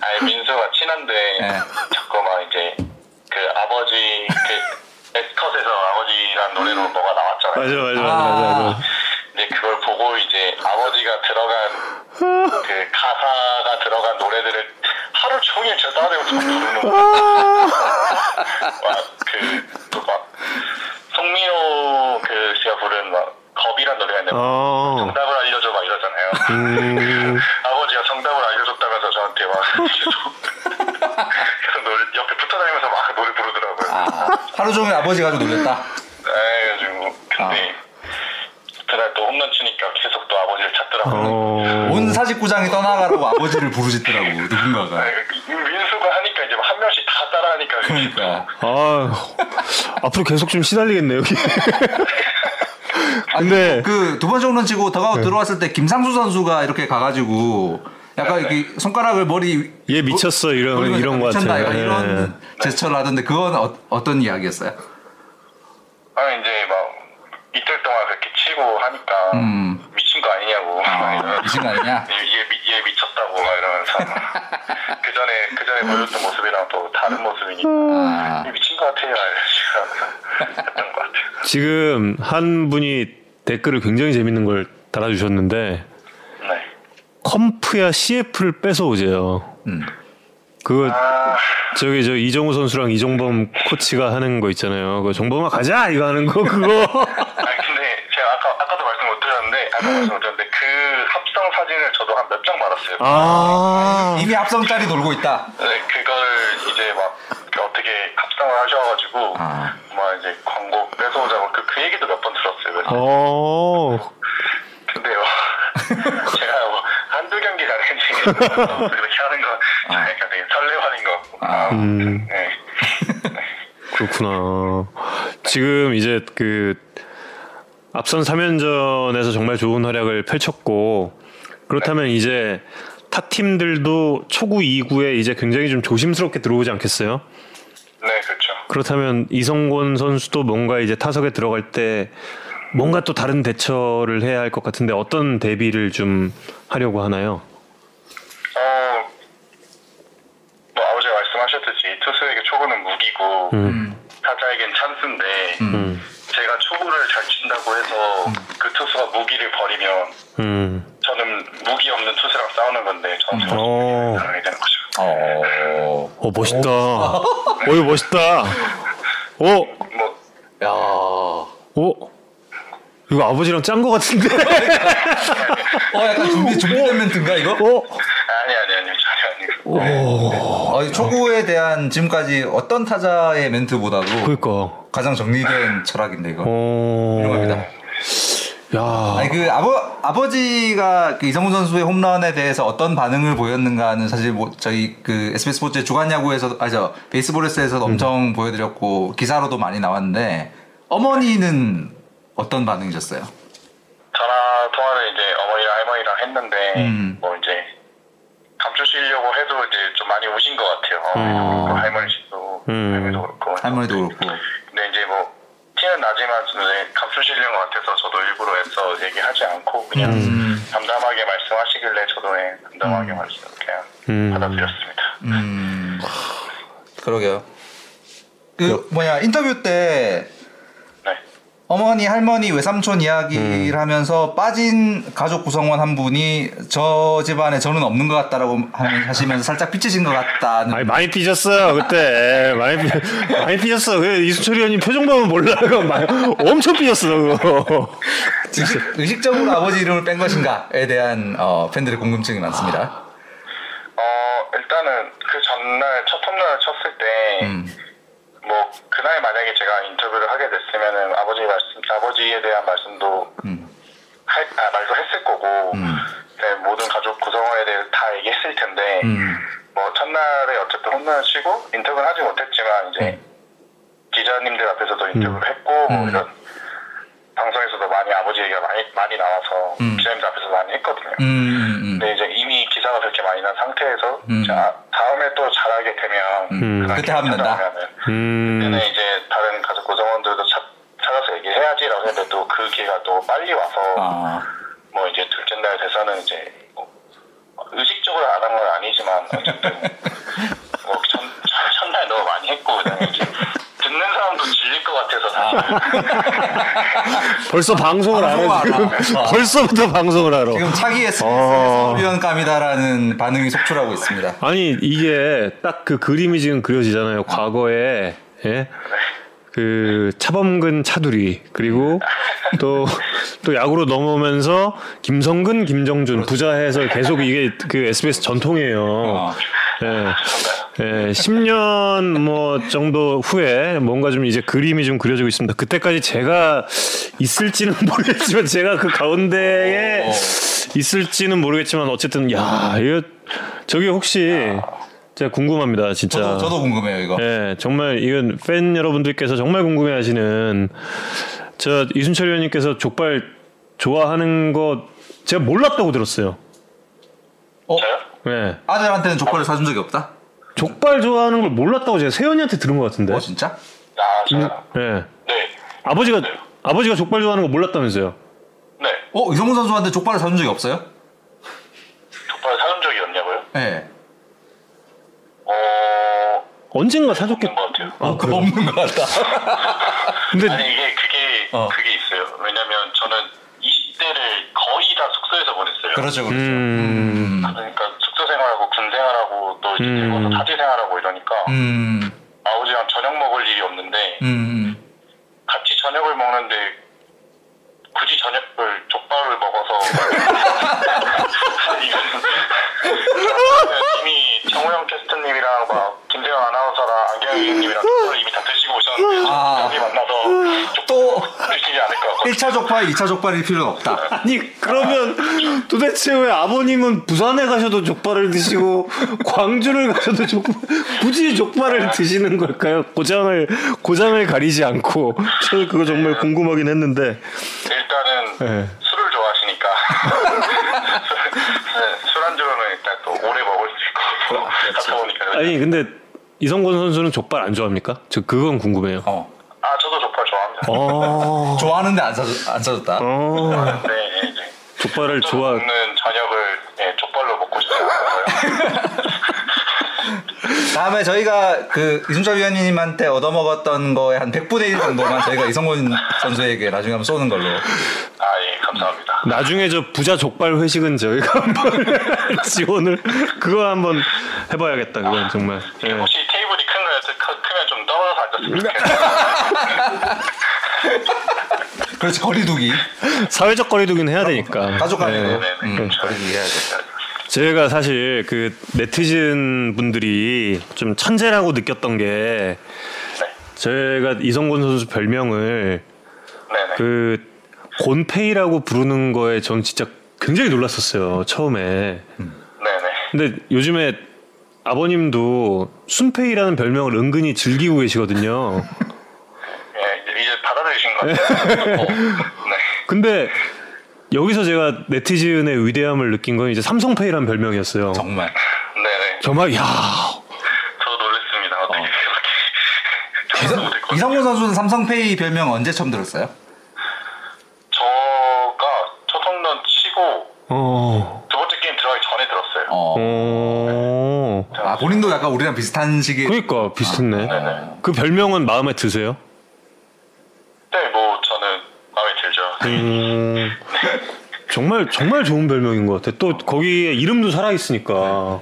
Speaker 4: 아니 민수가 친한데
Speaker 2: 네.
Speaker 4: 자꾸 막 이제 그 아버지 그 에스컷에서 아버지란 노래로 뭐가 나왔잖아요.
Speaker 3: 맞아 맞아 맞아 맞아. 맞아.
Speaker 4: 이제 그걸 보고 이제 아버지가 들어간 그 가사가 들어간 노래들을 하루 종일 저 따라대고 저 부르는. 막그또막 송민호 그 씨가 부른 막 겁이란 노래가 있는데
Speaker 3: 어.
Speaker 4: 정답을 알려줘 막 이러잖아요.
Speaker 3: 음.
Speaker 4: 아버지가 정답을 알려줬다면서 저한테 막 계속 노래, 옆에 붙어다니면서 막 노래 부르더라고요.
Speaker 2: 아, 하루 종일 아버지 가지고 놀렸다.
Speaker 4: 그래가지고 근데 그날 또 홈런 치니까 계속
Speaker 3: 어.
Speaker 2: 온 사직구장이 떠나가라고 아버지를 부르짖더라고 누군가가.
Speaker 4: 네, 그 민수가 하니까 이제 한 명씩 다 따라하니까
Speaker 2: 그러니까.
Speaker 3: 아 앞으로 계속 좀 시달리겠네 여기. 근데
Speaker 2: 그두 번째 홈런 치고 더가웃 들어왔을 때 김상수 선수가 이렇게 가가지고 약간 이렇게 손가락을 머리
Speaker 3: 얘 미쳤어 이런
Speaker 2: 돌리면서
Speaker 3: 이런 거 같아요.
Speaker 2: 약간
Speaker 3: 예.
Speaker 2: 이런 제스처를 하던데 그건 어, 어떤 이야기였어요?
Speaker 4: 아 이제 막 이틀 동안 그렇게 치고 하니까
Speaker 2: 음.
Speaker 4: 미친 거 아니냐고 막
Speaker 2: 아, 미친 거 아니냐?
Speaker 4: 얘, 미, 얘 미쳤다고 막 이러면서 그 전에 그 전에 보여줬던 모습이랑 또 다른 모습이니까
Speaker 2: 아,
Speaker 4: 얘 미친 거 같아요 했던 것 같아요.
Speaker 3: 지금 한 분이 댓글을 굉장히 재밌는 걸 달아주셨는데
Speaker 4: 네.
Speaker 3: 컴프야 CF를 뺏어 오재요.
Speaker 2: 음.
Speaker 3: 그거
Speaker 4: 아
Speaker 3: 저기 저 이정우 선수랑 이정범 코치가 하는 거 있잖아요. 그 정범아 가자 이거 하는 거 그거.
Speaker 4: 아니 근데 제가 아까 아까도 말씀 못 못 드렸는데 그 합성 사진을 저도 한 몇 장 받았어요.
Speaker 3: 아
Speaker 2: 이미 합성짤이 돌고 있다.
Speaker 4: 네, 그걸 이제 막 어떻게 합성을 하셔가지고
Speaker 2: 아.
Speaker 4: 막 이제 광고 뺏어오자고 그, 그 얘기도 몇 번 들었어요. 그래서
Speaker 3: 어.
Speaker 4: 근데요 제가 뭐 한두 경기 나는지 그렇게 하는 거 약간 되게 설레하는 거.
Speaker 2: 아.
Speaker 3: 음.
Speaker 4: 네.
Speaker 3: 그렇구나. 지금 이제 그 앞선 3연전에서 정말 좋은 활약을 펼쳤고 그렇다면 이제 타 팀들도 초구 2구에 이제 굉장히 좀 조심스럽게 들어오지 않겠어요?
Speaker 4: 네, 그렇죠.
Speaker 3: 그렇다면 이성곤 선수도 뭔가 이제 타석에 들어갈 때 뭔가 또 다른 대처를 해야 할 것 같은데 어떤 대비를 좀 하려고 하나요?
Speaker 4: 어, 뭐 아버지가 말씀하셨듯이 투수에게 초구는 무기고
Speaker 3: 음.
Speaker 4: 타자에겐 찬스인데
Speaker 3: 음.
Speaker 4: 제가 초구를 잘 친다고 해서 그 투수가 무기를 버리면
Speaker 3: 음.
Speaker 4: 저는 무기 없는 투수랑 싸우는 건데 저는
Speaker 3: 어.
Speaker 4: 당하게 되는 거죠.
Speaker 2: 어.
Speaker 3: 어 멋있다. 어 이거 멋있다. 어.
Speaker 4: 뭐
Speaker 2: 야.
Speaker 3: 어? 이거 아버지랑 짠 거 같은데?
Speaker 2: 어 약간 준비 준비된 멘트인가 이거?
Speaker 3: 어?
Speaker 4: 아니 아니 아니 전혀 아니고.
Speaker 2: 어, 이 초구에 대한 지금까지 어떤 타자의 멘트보다도
Speaker 3: 그니까.
Speaker 2: 가장 정리된 철학인데 이거.
Speaker 3: 어.
Speaker 2: 훌륭합니다.
Speaker 3: 야.
Speaker 2: 아니 그 아버 아버지가 그 이성훈 선수의 홈런에 대해서 어떤 반응을 보였는가는 사실 뭐 저희 그 SBS 스포츠의 주간 야구에서 아저 베이스볼에서도 엄청 보여드렸고 기사로도 많이 나왔는데 어머니는 어떤 반응이셨어요?
Speaker 4: 전화 통화를 이제 어머니랑 할머니랑 했는데
Speaker 2: 음.
Speaker 4: 뭐 이제 감추시려고 해도 이제 좀 많이 우신 것 같아요. 어. 할머니도
Speaker 3: 음.
Speaker 4: 할머니도 그렇고.
Speaker 2: 할머니도 그렇고.
Speaker 4: 근데 이제 뭐 티는 나지만 이제 감추시려는 것 같아서 저도 일부러 애써 얘기하지 않고 그냥
Speaker 2: 음.
Speaker 4: 담담하게 말씀하시길래 저도 예, 담담하게 말씀 그냥
Speaker 3: 음.
Speaker 4: 받아들였습니다.
Speaker 2: 음. 그러게요. 그 뭐냐 인터뷰 때
Speaker 4: 네.
Speaker 2: 어머니, 할머니, 외삼촌 이야기를 하면서 빠진 가족 구성원 한 분이 저 집안에 저는 없는 것 같다라고 하- 하시면서 살짝 삐치신 것 같다는.
Speaker 3: 아니 많이 삐졌어요 그때 많이 삐 많이 삐졌어 그 이수철 의원님 표정 보면 몰라 그거 많이- 엄청 삐졌어 그거
Speaker 2: 의식, 의식적으로 아버지 이름을 뺀 것인가에 대한 어, 팬들의 궁금증이 많습니다.
Speaker 4: 어 일단은 그 전날 첫 홈런을 쳤을 때
Speaker 2: 음.
Speaker 4: 뭐 그날 만약에 제가 인터뷰를 하게 됐으면은 아버지 말씀 아버지에 대한 말씀도
Speaker 2: 음.
Speaker 4: 할, 아, 말도 했을 거고
Speaker 2: 음.
Speaker 4: 네, 모든 가족 구성원에 대해 다 얘기했을 텐데
Speaker 2: 음.
Speaker 4: 뭐 첫날에 어쨌든 홈런을 치고 인터뷰는 하지 못했지만 이제 기자님들 앞에서도 인터뷰를 했고 뭐
Speaker 2: 음.
Speaker 4: 이런 방송에서도 많이 아버지 얘기가 많이 많이 나와서
Speaker 2: 음.
Speaker 4: 기자님들 앞에서 많이 했거든요.
Speaker 2: 음, 음,
Speaker 4: 근데 이제 이미 기사가 그렇게 많이 난 상태에서
Speaker 2: 음.
Speaker 4: 자 다음에 또 잘하게 되면
Speaker 3: 음.
Speaker 4: 그날
Speaker 2: 그때 하면 된다.
Speaker 3: 음.
Speaker 4: 그때는 이제 다른 가족 구성원들도 찾, 찾아서 얘기해야지라고 했는데 또 그 기회가 또 빨리 와서
Speaker 2: 아,
Speaker 4: 뭐 이제 둘째 날 돼서는 이제 뭐 의식적으로 안 한 건 아니지만 어쨌든 뭐 첫, 첫날 너무 많이 했고 그다음에 이제 듣는 사람도 질릴 것 같아서 사실
Speaker 3: 벌써 방송을 알아 지금. 벌써부터 방송을 알아.
Speaker 2: 지금 차기의
Speaker 3: 어.
Speaker 2: 서비언감이다라는 반응이 속출하고 있습니다.
Speaker 3: 아니 이게 딱 그 그림이 지금 그려지잖아요. 과거에 예? 그 차범근 차두리 그리고 또 또 야구로 넘어오면서 김성근 김정준 부자 해서 계속 이게 그 SBS 전통이에요.
Speaker 2: 어.
Speaker 3: 예. 예, 10년 뭐 정도 후에 뭔가 좀 이제 그림이 좀 그려지고 있습니다. 그때까지 제가 있을지는 모르겠지만 제가 그 가운데에
Speaker 2: 어.
Speaker 3: 있을지는 모르겠지만 어쨌든 야 이거 저기 혹시 제가 궁금합니다 진짜.
Speaker 2: 저도 저도 궁금해요 이거.
Speaker 3: 예, 정말 이건 팬 여러분들께서 정말 궁금해하시는 저 이순철 의원님께서 족발 좋아하는 거 제가 몰랐다고 들었어요.
Speaker 2: 어?
Speaker 3: 예,
Speaker 2: 아들한테는 족발을 사준 적이 없다?
Speaker 3: 족발 좋아하는 걸 몰랐다고 제가 세연이한테 들은 것 같은데.
Speaker 2: 어 진짜?
Speaker 4: 아 저요?
Speaker 3: 예,
Speaker 4: 네.
Speaker 3: 아버지가 아버지가 족발 좋아하는 거 몰랐다면서요.
Speaker 4: 네.
Speaker 2: 어 이성훈 선수한테 족발을 사준 적이 없어요?
Speaker 4: 족발 사준 적이 없냐고요?
Speaker 2: 네.
Speaker 4: 어...
Speaker 3: 언젠가 사줬겠.
Speaker 4: 없는 것 같아요.
Speaker 2: 아 그거 없는 것 같다.
Speaker 3: 근데
Speaker 4: 아니 이게 그게
Speaker 2: 어.
Speaker 4: 그게 있어요. 왜냐면 저는 20대를 거의 다 숙소에서 보냈어요.
Speaker 2: 그렇죠 그렇죠.
Speaker 3: 음,
Speaker 4: 그러니까 숙소 생활하고 군 생활하고 또 이제
Speaker 3: 음.
Speaker 4: 대구에서 사지 생활하고 이러니까
Speaker 2: 음,
Speaker 4: 아버지랑 저녁 먹을 일이 없는데
Speaker 2: 음,
Speaker 4: 같이 저녁을 먹는데 굳이 저녁을 족발을 먹어서 이미 정우영 캐스터님이랑 막 김세영 아나운서랑 안경 위원님이랑 족발을 이미 다 드시고 오셨는데
Speaker 2: 아.
Speaker 4: 여기 만나서
Speaker 2: 또
Speaker 4: 드시지 않을 것 같고
Speaker 2: 1차 족발, 2차 족발일 필요는 없다.
Speaker 3: 아니 그러면 도대체 왜 아버님은 부산에 가셔도 족발을 드시고 광주를 가셔도 족발 굳이 족발을 드시는 걸까요? 고장을 고장을 가리지 않고 저는 그거 정말 궁금하긴 했는데.
Speaker 4: 일단은
Speaker 3: 네.
Speaker 4: 술을 좋아하시니까 네, 술안주로는 일단 또 오래 먹을 수 있고 하다 보니까
Speaker 3: 아니 근데 이성곤 선수는 족발 안 좋아합니까? 저 그건 궁금해요.
Speaker 2: 어.
Speaker 4: 아 저도 족발 좋아합니다.
Speaker 3: 어.
Speaker 2: 좋아하는데 안, 사줬, 안 사줬다.
Speaker 3: 어.
Speaker 4: 네, 이제
Speaker 3: 족발을
Speaker 4: 좀
Speaker 3: 좋아.
Speaker 4: 먹는 저녁을 예, 족발로 먹고 않아요.
Speaker 2: 다음에 저희가 그 이순철 위원님한테 얻어먹었던 거에 한 100분의 1 정도만 저희가 이성곤 선수에게 나중에 한번 쏘는 걸로.
Speaker 4: 아 예, 감사합니다.
Speaker 3: 나중에 저 부자 족발 회식은 저희가 한번 지원을 그거 한번 해봐야겠다. 그건 정말. 예.
Speaker 4: 혹시 테이블이 큰 크- 크면 좀 떨어져서 앉았으면 좋겠어요.
Speaker 2: 그렇지, 거리두기.
Speaker 3: 사회적 거리두기는 해야 되니까.
Speaker 2: 가족 간에도.
Speaker 3: 예.
Speaker 4: 네네.
Speaker 2: 음, 거리두기 해야 돼.
Speaker 3: 제가 사실 그 네티즌 분들이 좀 천재라고 느꼈던 게
Speaker 4: 네,
Speaker 3: 제가 이성곤 선수 별명을
Speaker 4: 네네.
Speaker 3: 그 곤페이라고 부르는 거에 전 진짜 굉장히 놀랐었어요 처음에.
Speaker 4: 네네.
Speaker 3: 근데 요즘에 아버님도 순페이라는 별명을 은근히 즐기고 계시거든요.
Speaker 4: 예, 이제, 이제 받아들이신 것 같아요. 어, 네.
Speaker 3: 근데 여기서 제가 네티즌의 위대함을 느낀 건 이제 삼성페이라는 별명이었어요.
Speaker 2: 정말.
Speaker 4: 네네.
Speaker 3: 정말 야
Speaker 4: 저도 놀랐습니다. 어떻게 그렇게.
Speaker 2: 이성,
Speaker 4: 생각도 못했거든요.
Speaker 2: 이성곤 선수는 삼성페이 별명 언제 처음 들었어요?
Speaker 4: 저가 첫 홈런 치고
Speaker 3: 어.
Speaker 4: 두 번째 게임 들어가기 전에 들었어요.
Speaker 2: 어.
Speaker 3: 어.
Speaker 2: 아, 본인도 약간 우리랑 비슷한 시기에.
Speaker 3: 그러니까 비슷했네.
Speaker 4: 네네.
Speaker 3: 그 별명은 마음에 드세요?
Speaker 4: 네, 뭐 저는 마음에 들죠.
Speaker 3: 음. 정말 정말 좋은 별명인 것 같아. 또 거기에 이름도 살아 있으니까.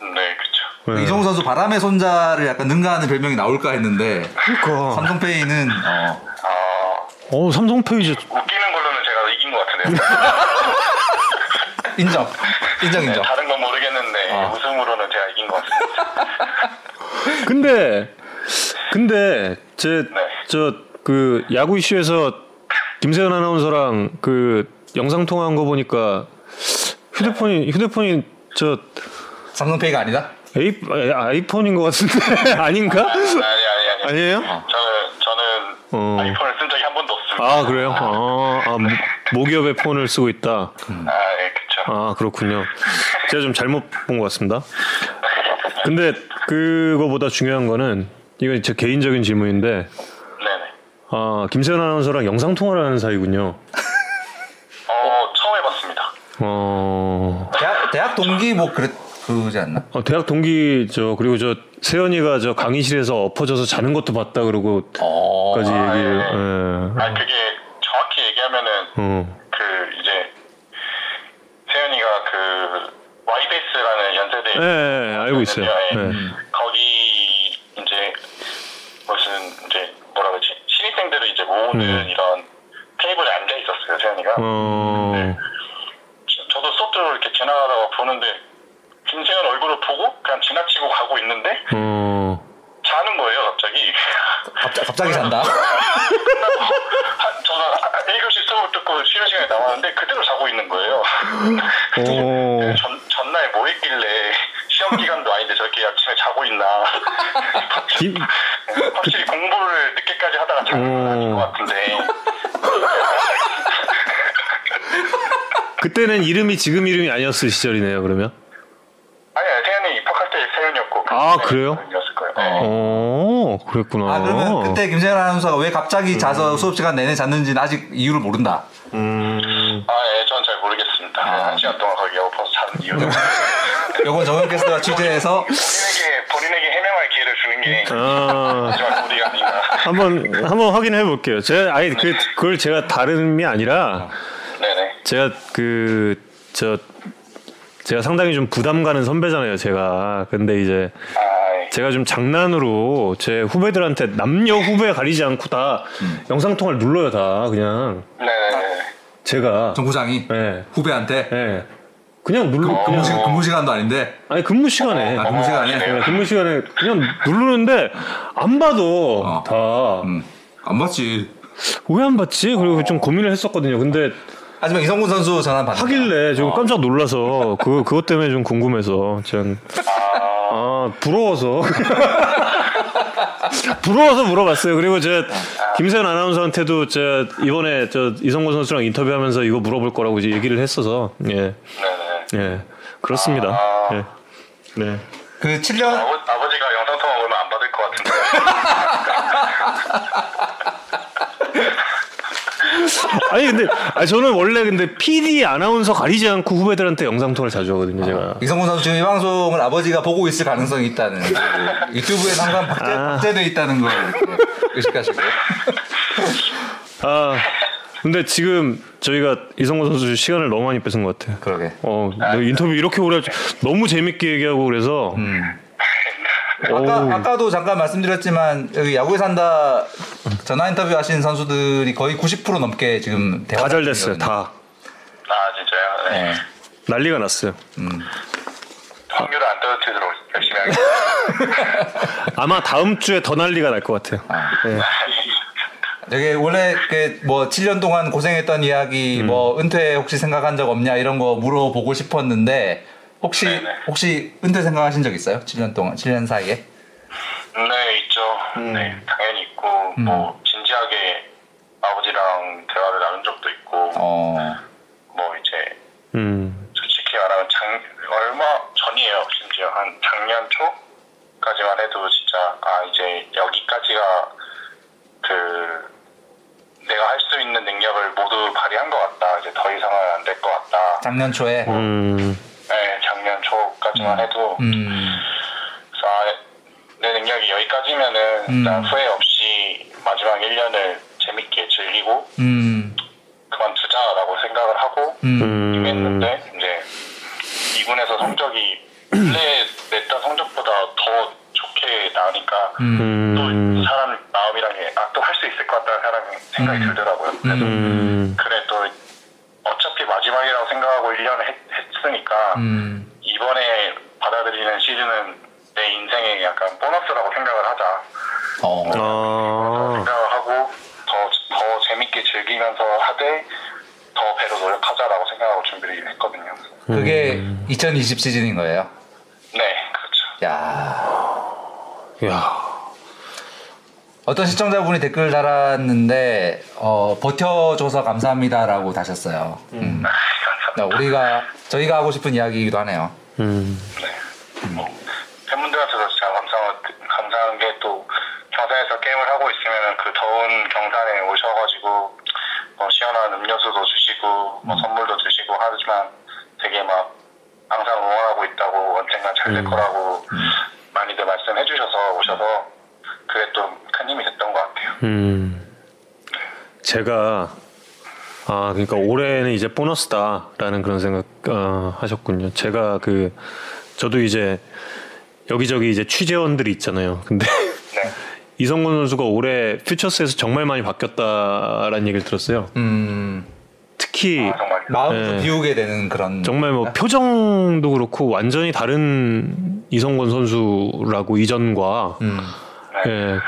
Speaker 4: 네, 그렇죠.
Speaker 3: 네.
Speaker 2: 이성훈 선수 바람의 손자를 약간 능가하는 별명이 나올까 했는데
Speaker 3: 그러니까.
Speaker 2: 삼성페이는 어,
Speaker 4: 아,
Speaker 3: 어 삼성페이 이제
Speaker 4: 웃기는 걸로는 제가 이긴 것 같은데요.
Speaker 2: 인정 인정
Speaker 4: 네,
Speaker 2: 인정
Speaker 4: 다른 건 모르겠는데
Speaker 2: 아.
Speaker 4: 웃음으로는 제가 이긴 것 같습니다.
Speaker 3: 근데 근데 제
Speaker 4: 네.
Speaker 3: 저그 야구 이슈에서 김세현 아나운서랑 그 영상 통화한 거 보니까 휴대폰이 휴대폰이 저
Speaker 2: 삼성페이가 아니다
Speaker 3: 에이, 아이폰인 것 같은데 아닌가?
Speaker 4: 아니 아니 아니.
Speaker 3: 아니에요?
Speaker 4: 저는 저는
Speaker 3: 어.
Speaker 4: 아이폰을 쓴 적이 한 번도 없습니다.
Speaker 3: 아 그래요? 아, 아 모- 모기업의 폰을 쓰고 있다.
Speaker 4: 아, 예, 그쵸.
Speaker 3: 아 그렇군요. 제가 좀 잘못 본 것 같습니다. 근데 그거보다 중요한 거는 이건 제 개인적인 질문인데
Speaker 4: 네네.
Speaker 3: 아 김세현 아나운서랑 영상 통화를 하는 사이군요.
Speaker 4: 어,
Speaker 2: 대학 대학 동기 뭐 그랬 그러지 않나?
Speaker 3: 어, 대학 동기 저 그리고 저 세연이가 저 강의실에서 엎어져서 자는 것도 봤다 그러고
Speaker 2: 어.
Speaker 3: 까지
Speaker 4: 아,
Speaker 3: 얘기를.
Speaker 4: 예.
Speaker 3: 예.
Speaker 4: 아, 그게 정확히 얘기하면은
Speaker 3: 어.
Speaker 4: 그 이제 세연이가 그 와이베이스라는 연세대
Speaker 3: 예, 예, 알고 있어요.
Speaker 4: 예.
Speaker 3: 예.
Speaker 4: 거기 이제 무슨 이제 뭐라 그러지 신입생들을 이제 모으는
Speaker 3: 음.
Speaker 4: 이런 테이블에 앉아 있었어요 세연이가
Speaker 3: 어.
Speaker 4: 저- 저도 수업들을 이렇게 지나가다가 보는데 김세연 얼굴을 보고 그냥 지나치고 가고 있는데
Speaker 3: 어.
Speaker 4: 자는 거예요 갑자기
Speaker 2: 갑자, 갑자기 잔다.
Speaker 4: 한- 저는 1교시 수업을 듣고 쉬는 시간에 나왔는데 그대로 자고 있는 거예요
Speaker 3: 어.
Speaker 4: 전, 전날 뭐 했길래 시험 기간도 아닌데 저렇게 아침에 자고 있나
Speaker 3: 김,
Speaker 4: 확실히 공부를 늦게까지 하다가 아닌 것 같은데
Speaker 3: 그때는 이름이 지금 이름이 아니었을 시절이네요. 그러면.
Speaker 4: 아니 세연이 입학할 때 세연이었고
Speaker 3: 아, 그래요?
Speaker 4: 거예요 네.
Speaker 3: 어, 그랬구나.
Speaker 2: 아 그러면 그때 김세현 아나운서가 왜 갑자기 자서 수업 시간 내내 잤는지는 아직 이유를 모른다.
Speaker 3: 음.
Speaker 4: 아, 예, 전 잘 모르겠습니다. 한 시간 동안 거기 엎어서 자는 이유는
Speaker 2: 요건 정현 캐스터가 취재해서
Speaker 4: 본인에게 해명할 기회를 주는 게
Speaker 3: 아. 한번 한번 확인해 볼게요. 제가 아니 그 그걸 제가 다름이 아니라
Speaker 4: 네네.
Speaker 3: 제가 그 저 제가 상당히 좀 부담 가는 선배잖아요. 제가 근데 이제
Speaker 4: 아, 예.
Speaker 3: 제가 좀 장난으로 제 후배들한테 남녀 후배 가리지 않고 다 영상 통화를 눌러요 다 그냥
Speaker 4: 네네네.
Speaker 3: 제가
Speaker 2: 정부장이
Speaker 3: 예
Speaker 2: 후배한테
Speaker 3: 예. 그냥 눌러 그냥
Speaker 2: 근무, 시간, 근무 시간도 아닌데
Speaker 3: 아니 근무 시간에
Speaker 2: 아, 근무 시간에
Speaker 3: 예, 근무 시간에 그냥 누르는데 안 봐도
Speaker 2: 어.
Speaker 3: 다
Speaker 2: 음, 안 봤지.
Speaker 3: 왜 안 봤지? 그리고 좀 고민을 했었거든요. 근데
Speaker 2: 하지만 이성군 선수 전화 받.
Speaker 3: 하길래 좀 깜짝 놀라서 그 그것 때문에 좀 궁금해서 전 아, 부러워서 부러워서 물어봤어요. 그리고 저 김세현 아나운서한테도 저 이번에 저 이성곤 선수랑 인터뷰하면서 이거 물어볼 거라고 이제 얘기를 했어서 예,
Speaker 4: 네네.
Speaker 3: 예, 그렇습니다.
Speaker 4: 아.
Speaker 3: 예, 네.
Speaker 2: 그 7년
Speaker 4: 아버, 아버지가 영상 통화 오면 안 받을 것 같은데.
Speaker 3: 아니 근데 아니, 저는 원래 근데 PD 아나운서 가리지 않고 후배들한테 영상 통화를 자주 하거든요. 제가.
Speaker 2: 이성군 선수 지금 이 방송을 아버지가 보고 있을 가능성이 있다는 그 유튜브에 항상 박제,
Speaker 3: 아.
Speaker 2: 박제돼 있다는 걸 의식하시고
Speaker 3: 아 근데 지금 저희가 이성곤 선수 시간을 너무 많이 뺏은 것 같아요.
Speaker 2: 그러게.
Speaker 3: 어, 너 인터뷰 이렇게 오래 너무 재밌게 얘기하고 그래서
Speaker 2: 아까
Speaker 3: 오우.
Speaker 2: 아까도 잠깐 말씀드렸지만 여기 야구에 산다 전화 인터뷰 하신 선수들이 거의 90% 넘게 지금 대화
Speaker 3: 다 잘 됐어요. 다
Speaker 4: 아 진짜요? 네.
Speaker 2: 네.
Speaker 3: 난리가 났어요.
Speaker 4: 확률을 안 떨어뜨리도록 열심히 하겠습니다.
Speaker 3: 아마 다음 주에 더 난리가 날 것 같아요. 예.
Speaker 2: 되게 원래 그뭐 7년 동안 고생했던 이야기 뭐 은퇴 혹시 생각한 적 없냐 이런 거 물어보고 싶었는데 혹시
Speaker 4: 네네.
Speaker 2: 혹시 은퇴 생각하신 적 있어요? 7년 동안 7년 사이에?
Speaker 4: 네 있죠. 네 당연히 있고 뭐 진지하게 아버지랑 대화를 나눈 적도 있고
Speaker 2: 어.
Speaker 4: 뭐 이제
Speaker 3: 음,
Speaker 4: 솔직히 말하면 작 얼마 전이에요. 심지어 한 작년 초까지만 해도 진짜 아 이제 여기까지가 그 내가 할 수 있는 능력을 모두 발휘한 것 같다. 이제 더 이상은 안 될 것 같다.
Speaker 2: 작년 초에
Speaker 3: 음,
Speaker 4: 네, 작년 초까지만 해도
Speaker 2: 음.
Speaker 4: 그래서 아, 내 능력이 여기까지면은
Speaker 2: 음.
Speaker 4: 난 후회 없이 마지막 1년을 재밌게 즐기고
Speaker 2: 음.
Speaker 4: 그만두자라고 생각을 하고
Speaker 3: 음,
Speaker 4: 임했는데 이제 2군에서 성적이 원래 냈던 성적보다 더 좋게 나오니까
Speaker 3: 음,
Speaker 4: 또 사람 마음이란 게 아 또 할 수 있을 것 같다는 사람이 생각이
Speaker 2: 음.
Speaker 4: 들더라고요. 그래서
Speaker 3: 음,
Speaker 4: 그래 또 어차피 마지막이라고 생각하고 1년을 했, 했으니까
Speaker 2: 음.
Speaker 4: 이번에 받아들이는 시즌은 내 인생의 약간 보너스라고 생각을 하자.
Speaker 2: 어.
Speaker 3: 아,
Speaker 4: 생각을 하고 더, 더 재밌게 즐기면서 하되 더 배로 노력하자라고 생각하고 준비를 했거든요.
Speaker 2: 그게 2020 시즌인 거예요.
Speaker 4: 네, 그렇죠.
Speaker 2: 야
Speaker 3: 야,
Speaker 2: 어떤 시청자분이 댓글 달았는데 어, 버텨줘서 감사합니다라고 다셨어요. 음. 야, 우리가 저희가 하고 싶은 이야기이기도 하네요.
Speaker 3: 음,
Speaker 4: 뭐 팬분들한테도 진짜 감사한 감사한 게 또 경산에서 게임을 하고 있으면 그 더운 경산에 오셔가지고 뭐 시원한 음료수도 주시고 뭐 선물도 주시고 하지만 되게 막 항상 응원하고 있다고 언젠가 잘될 거라고 말씀 해 주셔서 오셔서 그게 또 큰 힘이 됐던 것 같아요.
Speaker 3: 음. 제가 아 그러니까 올해는 이제 보너스다라는 그런 생각 어, 하셨군요. 제가 그 저도 이제 여기저기 이제 취재원들이 있잖아요. 근데
Speaker 4: 네.
Speaker 3: 이성근 선수가 올해 퓨처스에서 정말 많이 바뀌었다라는 얘기를 들었어요.
Speaker 2: 음,
Speaker 3: 특히
Speaker 4: 아,
Speaker 2: 좀
Speaker 3: 네.
Speaker 2: 비우게 되는 그런
Speaker 3: 정말 뭐 표정도 그렇고 완전히 다른 이성권 선수라고 이전과
Speaker 2: 음,
Speaker 3: 예.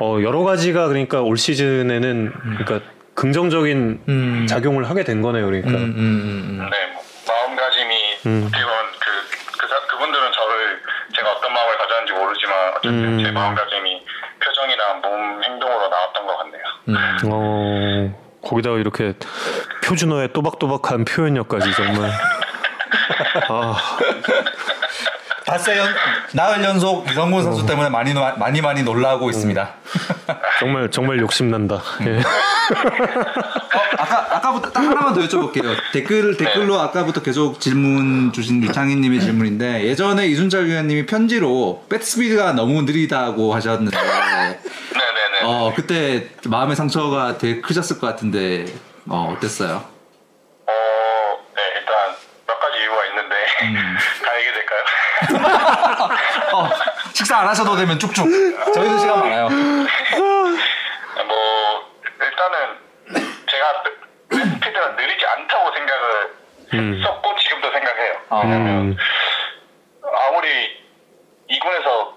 Speaker 3: 어, 여러 가지가 그러니까 올 시즌에는 그러니까 긍정적인
Speaker 2: 음.
Speaker 3: 작용을 하게 된 거네요. 그러니까.
Speaker 2: 음, 음, 음, 음.
Speaker 4: 네, 뭐 마음가짐이 보면 그, 그, 사- 그분들은 저를 제가 어떤 마음을 가졌는지 모르지만 어쨌든
Speaker 3: 음.
Speaker 4: 제 마음가짐이 표정이나 몸 행동으로 나왔던 것 같네요.
Speaker 2: 음.
Speaker 3: 어, 거기다가 이렇게 표준어의 또박또박한 표현력까지 정말. 아,
Speaker 2: 닷새 연, 나흘 연속 이성곤 선수 때문에 많이 노- 많이 많이 놀라고 있습니다.
Speaker 3: 정말 정말 욕심 난다. 예.
Speaker 2: 어, 아까 아까부터 딱 하나만 더 여쭤볼게요. 댓글 댓글로 아까부터 계속 질문 주신 유창희님의 질문인데 예전에 이순철 위원님이 편지로 백스피드가 너무 느리다고 하셨는데
Speaker 4: 네네네.
Speaker 2: 어 그때 마음의 상처가 되게 크셨을 것 같은데 어 어땠어요?
Speaker 4: 어
Speaker 2: 식사 안 하셔도 되면 쭉쭉 저희도 시간 많아요.
Speaker 4: 뭐 일단은 제가 스피드가 느리지 않다고 생각을
Speaker 3: 음.
Speaker 4: 했었고 지금도 생각해요.
Speaker 2: 아.
Speaker 3: 음.
Speaker 4: 아무리 2군에서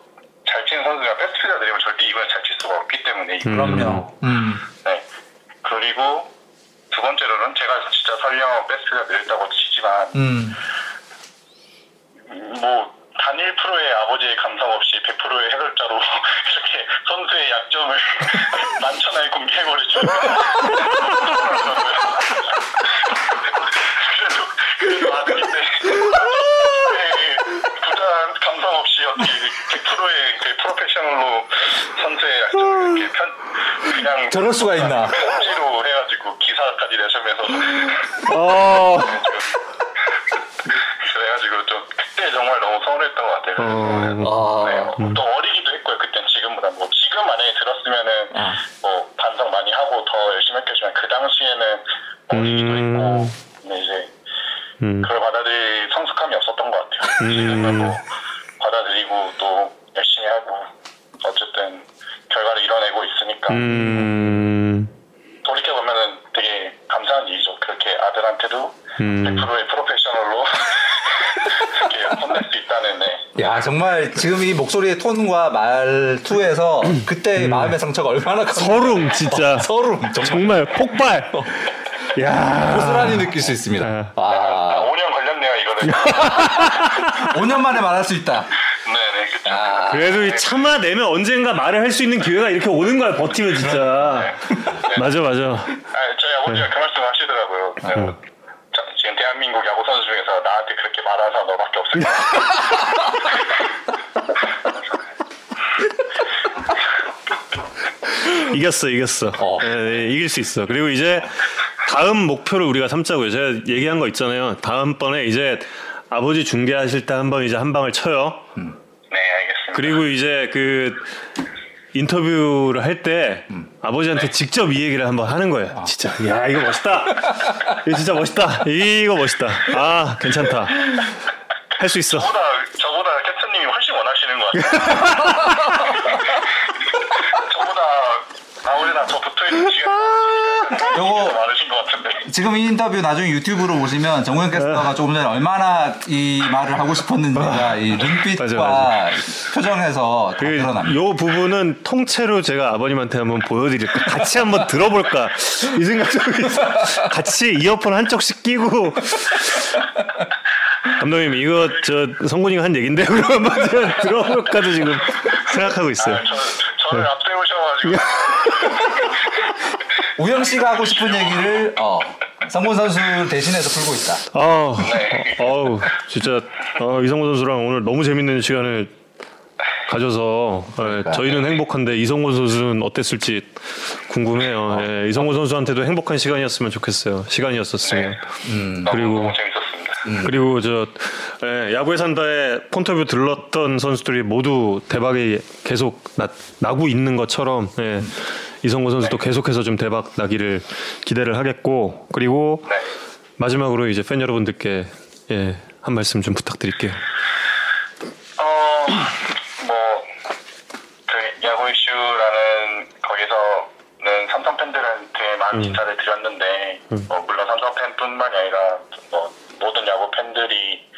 Speaker 4: 잘 치는 선수가 패스트피드가 느리면 절대 2군에서 잘 칠 수가 없기 때문에
Speaker 2: 그럼요. 음.
Speaker 4: 네. 그리고 두 번째로는 제가 진짜 설령 패스트가 느렸다고 치지만
Speaker 2: 음.
Speaker 4: 뭐 단일 프로의 아버지의 감성 없이 100%의 해결자로 이렇게 선수의 약점을 만천하에 공개해버리죠. 그래도 그래도 아들인데 네, 없이 어떻게 100%의 그 프로페셔널로 선수의 약점을 이렇게 편, 그냥
Speaker 2: 저럴 수가 있나?
Speaker 4: 편지로 해가지고 기사까지 내시면서
Speaker 3: 어,
Speaker 4: 그래가지고 좀 그때 정말 너무 서운했던 것 같아요.
Speaker 3: 어,
Speaker 2: 아.
Speaker 4: 네, 또 어리기도 했고요. 그땐 지금보다 뭐 지금 만약에 들었으면은
Speaker 2: 아.
Speaker 4: 뭐 반성 많이 하고 더 열심히 했겠지만 그 당시에는 어리기도
Speaker 3: 음.
Speaker 4: 했고 근데 이제
Speaker 3: 음.
Speaker 4: 그걸 받아들일 성숙함이 없었던 것 같아요.
Speaker 3: 음.
Speaker 4: 지금은 뭐 받아들이고 또 열심히 하고 어쨌든 결과를 이뤄내고 있으니까
Speaker 3: 음,
Speaker 4: 돌이켜 보면은 되게 감사한 일이죠. 그렇게 아들한테도
Speaker 3: 음.
Speaker 4: 100%의 프로페셔널로 이렇게 혼낼 수 있다는 네.
Speaker 2: 야 정말 지금 이 목소리의 톤과 말투에서 그때 마음의 상처가 얼마나 컸
Speaker 3: 서름 진짜.
Speaker 2: 서름 정말
Speaker 3: 정말 폭발. 야.
Speaker 2: 고스란히 느낄 수 있습니다.
Speaker 3: 아.
Speaker 4: 아,
Speaker 2: 아,
Speaker 4: 5년 걸렸네요, 이거는.
Speaker 2: 5년 만에 말할 수 있다.
Speaker 4: 네네, 그쵸.
Speaker 2: 아,
Speaker 3: 그래도 이 참아내면 언젠가 말을 할 수 있는 기회가 이렇게 오는 거야 버티면 진짜. 맞아 맞아.
Speaker 4: 아, 저희 아버지가 그말씀 하시더라고요. 네, 뭐, 자, 지금 대한민국 야구 선수 중에서 나한테 그렇게 말하는 사람 너밖에 없을 거야.
Speaker 3: 이겼어 이겼어.
Speaker 2: 어.
Speaker 3: 예, 예, 이길 수 있어. 그리고 이제 다음 목표를 우리가 삼자고요. 제가 얘기한 거 있잖아요. 다음번에 이제 아버지 중계하실 때 한 번 이제 한 방을 쳐요.
Speaker 4: 네, 알겠습니다.
Speaker 3: 그리고 이제 그 인터뷰를 할때 아버지한테 직접 이 얘기를 한번 하는 거예요. 진짜 야 이거 멋있다. 이거 진짜 멋있다. 이거 멋있다. 아 괜찮다. 할 수 있어.
Speaker 4: 저보다, 저보다 캡틴님이 훨씬 원하시는 것 같아요. 저보다 아버지랑 더 붙어있는 시간이
Speaker 2: 요거-
Speaker 4: 더 많으신 것 같은데.
Speaker 2: 지금 이 인터뷰 나중에 유튜브로 보시면 정우영 캐스터가 조금 전에 얼마나 이 말을 하고 싶었는지가 이 눈빛과
Speaker 3: 맞아, 맞아.
Speaker 2: 표정에서 다
Speaker 3: 그,
Speaker 2: 드러납니다.
Speaker 3: 요 부분은 통째로 제가 아버님한테 한번 보여드릴까 같이 한번 들어볼까 이 생각 좀 있어 같이 이어폰 한쪽씩 끼고 감독님 이거 저 성군이가 한 얘긴데 그러면 한번 제가 들어볼까도 지금 생각하고 있어요.
Speaker 4: 아, 저, 저를
Speaker 3: 네.
Speaker 4: 앞세우셔가지고
Speaker 2: 우영 씨가 하고 싶은 얘기를 어, 성곤 선수 대신해서 풀고 있다.
Speaker 3: 아, 어우 진짜 어, 이성곤 선수랑 오늘 너무 재밌는 시간을 가져서 예, 저희는 행복한데 이성곤 선수는 어땠을지 궁금해요. 예, 이성곤 선수한테도 행복한 시간이었으면 좋겠어요. 시간이었었으면.
Speaker 4: 너무,
Speaker 3: 그리고
Speaker 4: 너무 었습니다.
Speaker 3: 그리고 저 예, 야구의 산다에 폰터뷰 들렀던 선수들이 모두 대박이 계속 나, 나고 있는 것처럼 예, 이성곤 선수도 계속해서 좀 대박 나기를 기대를 하겠고 그리고
Speaker 4: 네.
Speaker 3: 마지막으로 이제 팬 여러분들께 예, 한 말씀 좀 부탁드릴게요.
Speaker 4: 어, 뭐, 그 야구 이슈라는 거기서는 삼성 팬들한테 많은 인사를 드렸는데, 뭐 물론 삼성 팬뿐만이 아니라 뭐 모든 야구 팬들이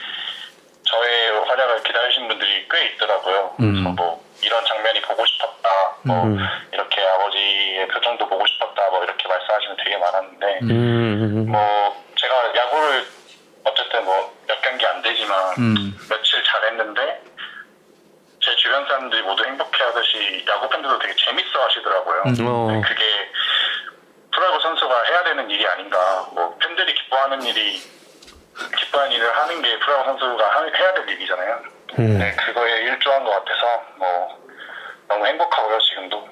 Speaker 4: 저의 활약을 기다리신 분들이 꽤 있더라고요. 그래서 뭐 이런 장면이 보고 싶었다, 뭐 이렇게 아버지의 표정도 보고 싶었다, 뭐 이렇게 말씀하시면 되게 많았는데,
Speaker 3: 음,
Speaker 4: 뭐 제가 야구를 어쨌든 뭐 몇 경기 안 되지만
Speaker 2: 음.
Speaker 4: 며칠 잘했는데 제 주변 사람들이 모두 행복해하듯이 야구 팬들도 되게 재밌어 하시더라고요.
Speaker 3: 어.
Speaker 4: 네, 그게 프로야구 선수가 해야 되는 일이 아닌가. 뭐 팬들이 기뻐하는 일이 기뻐하는 일을 하는 게 프로야구 선수가 하- 해야 될 일이잖아요.
Speaker 3: 음.
Speaker 4: 네, 그거에 일조한 것 같아서 뭐 너무 행복하고요 지금도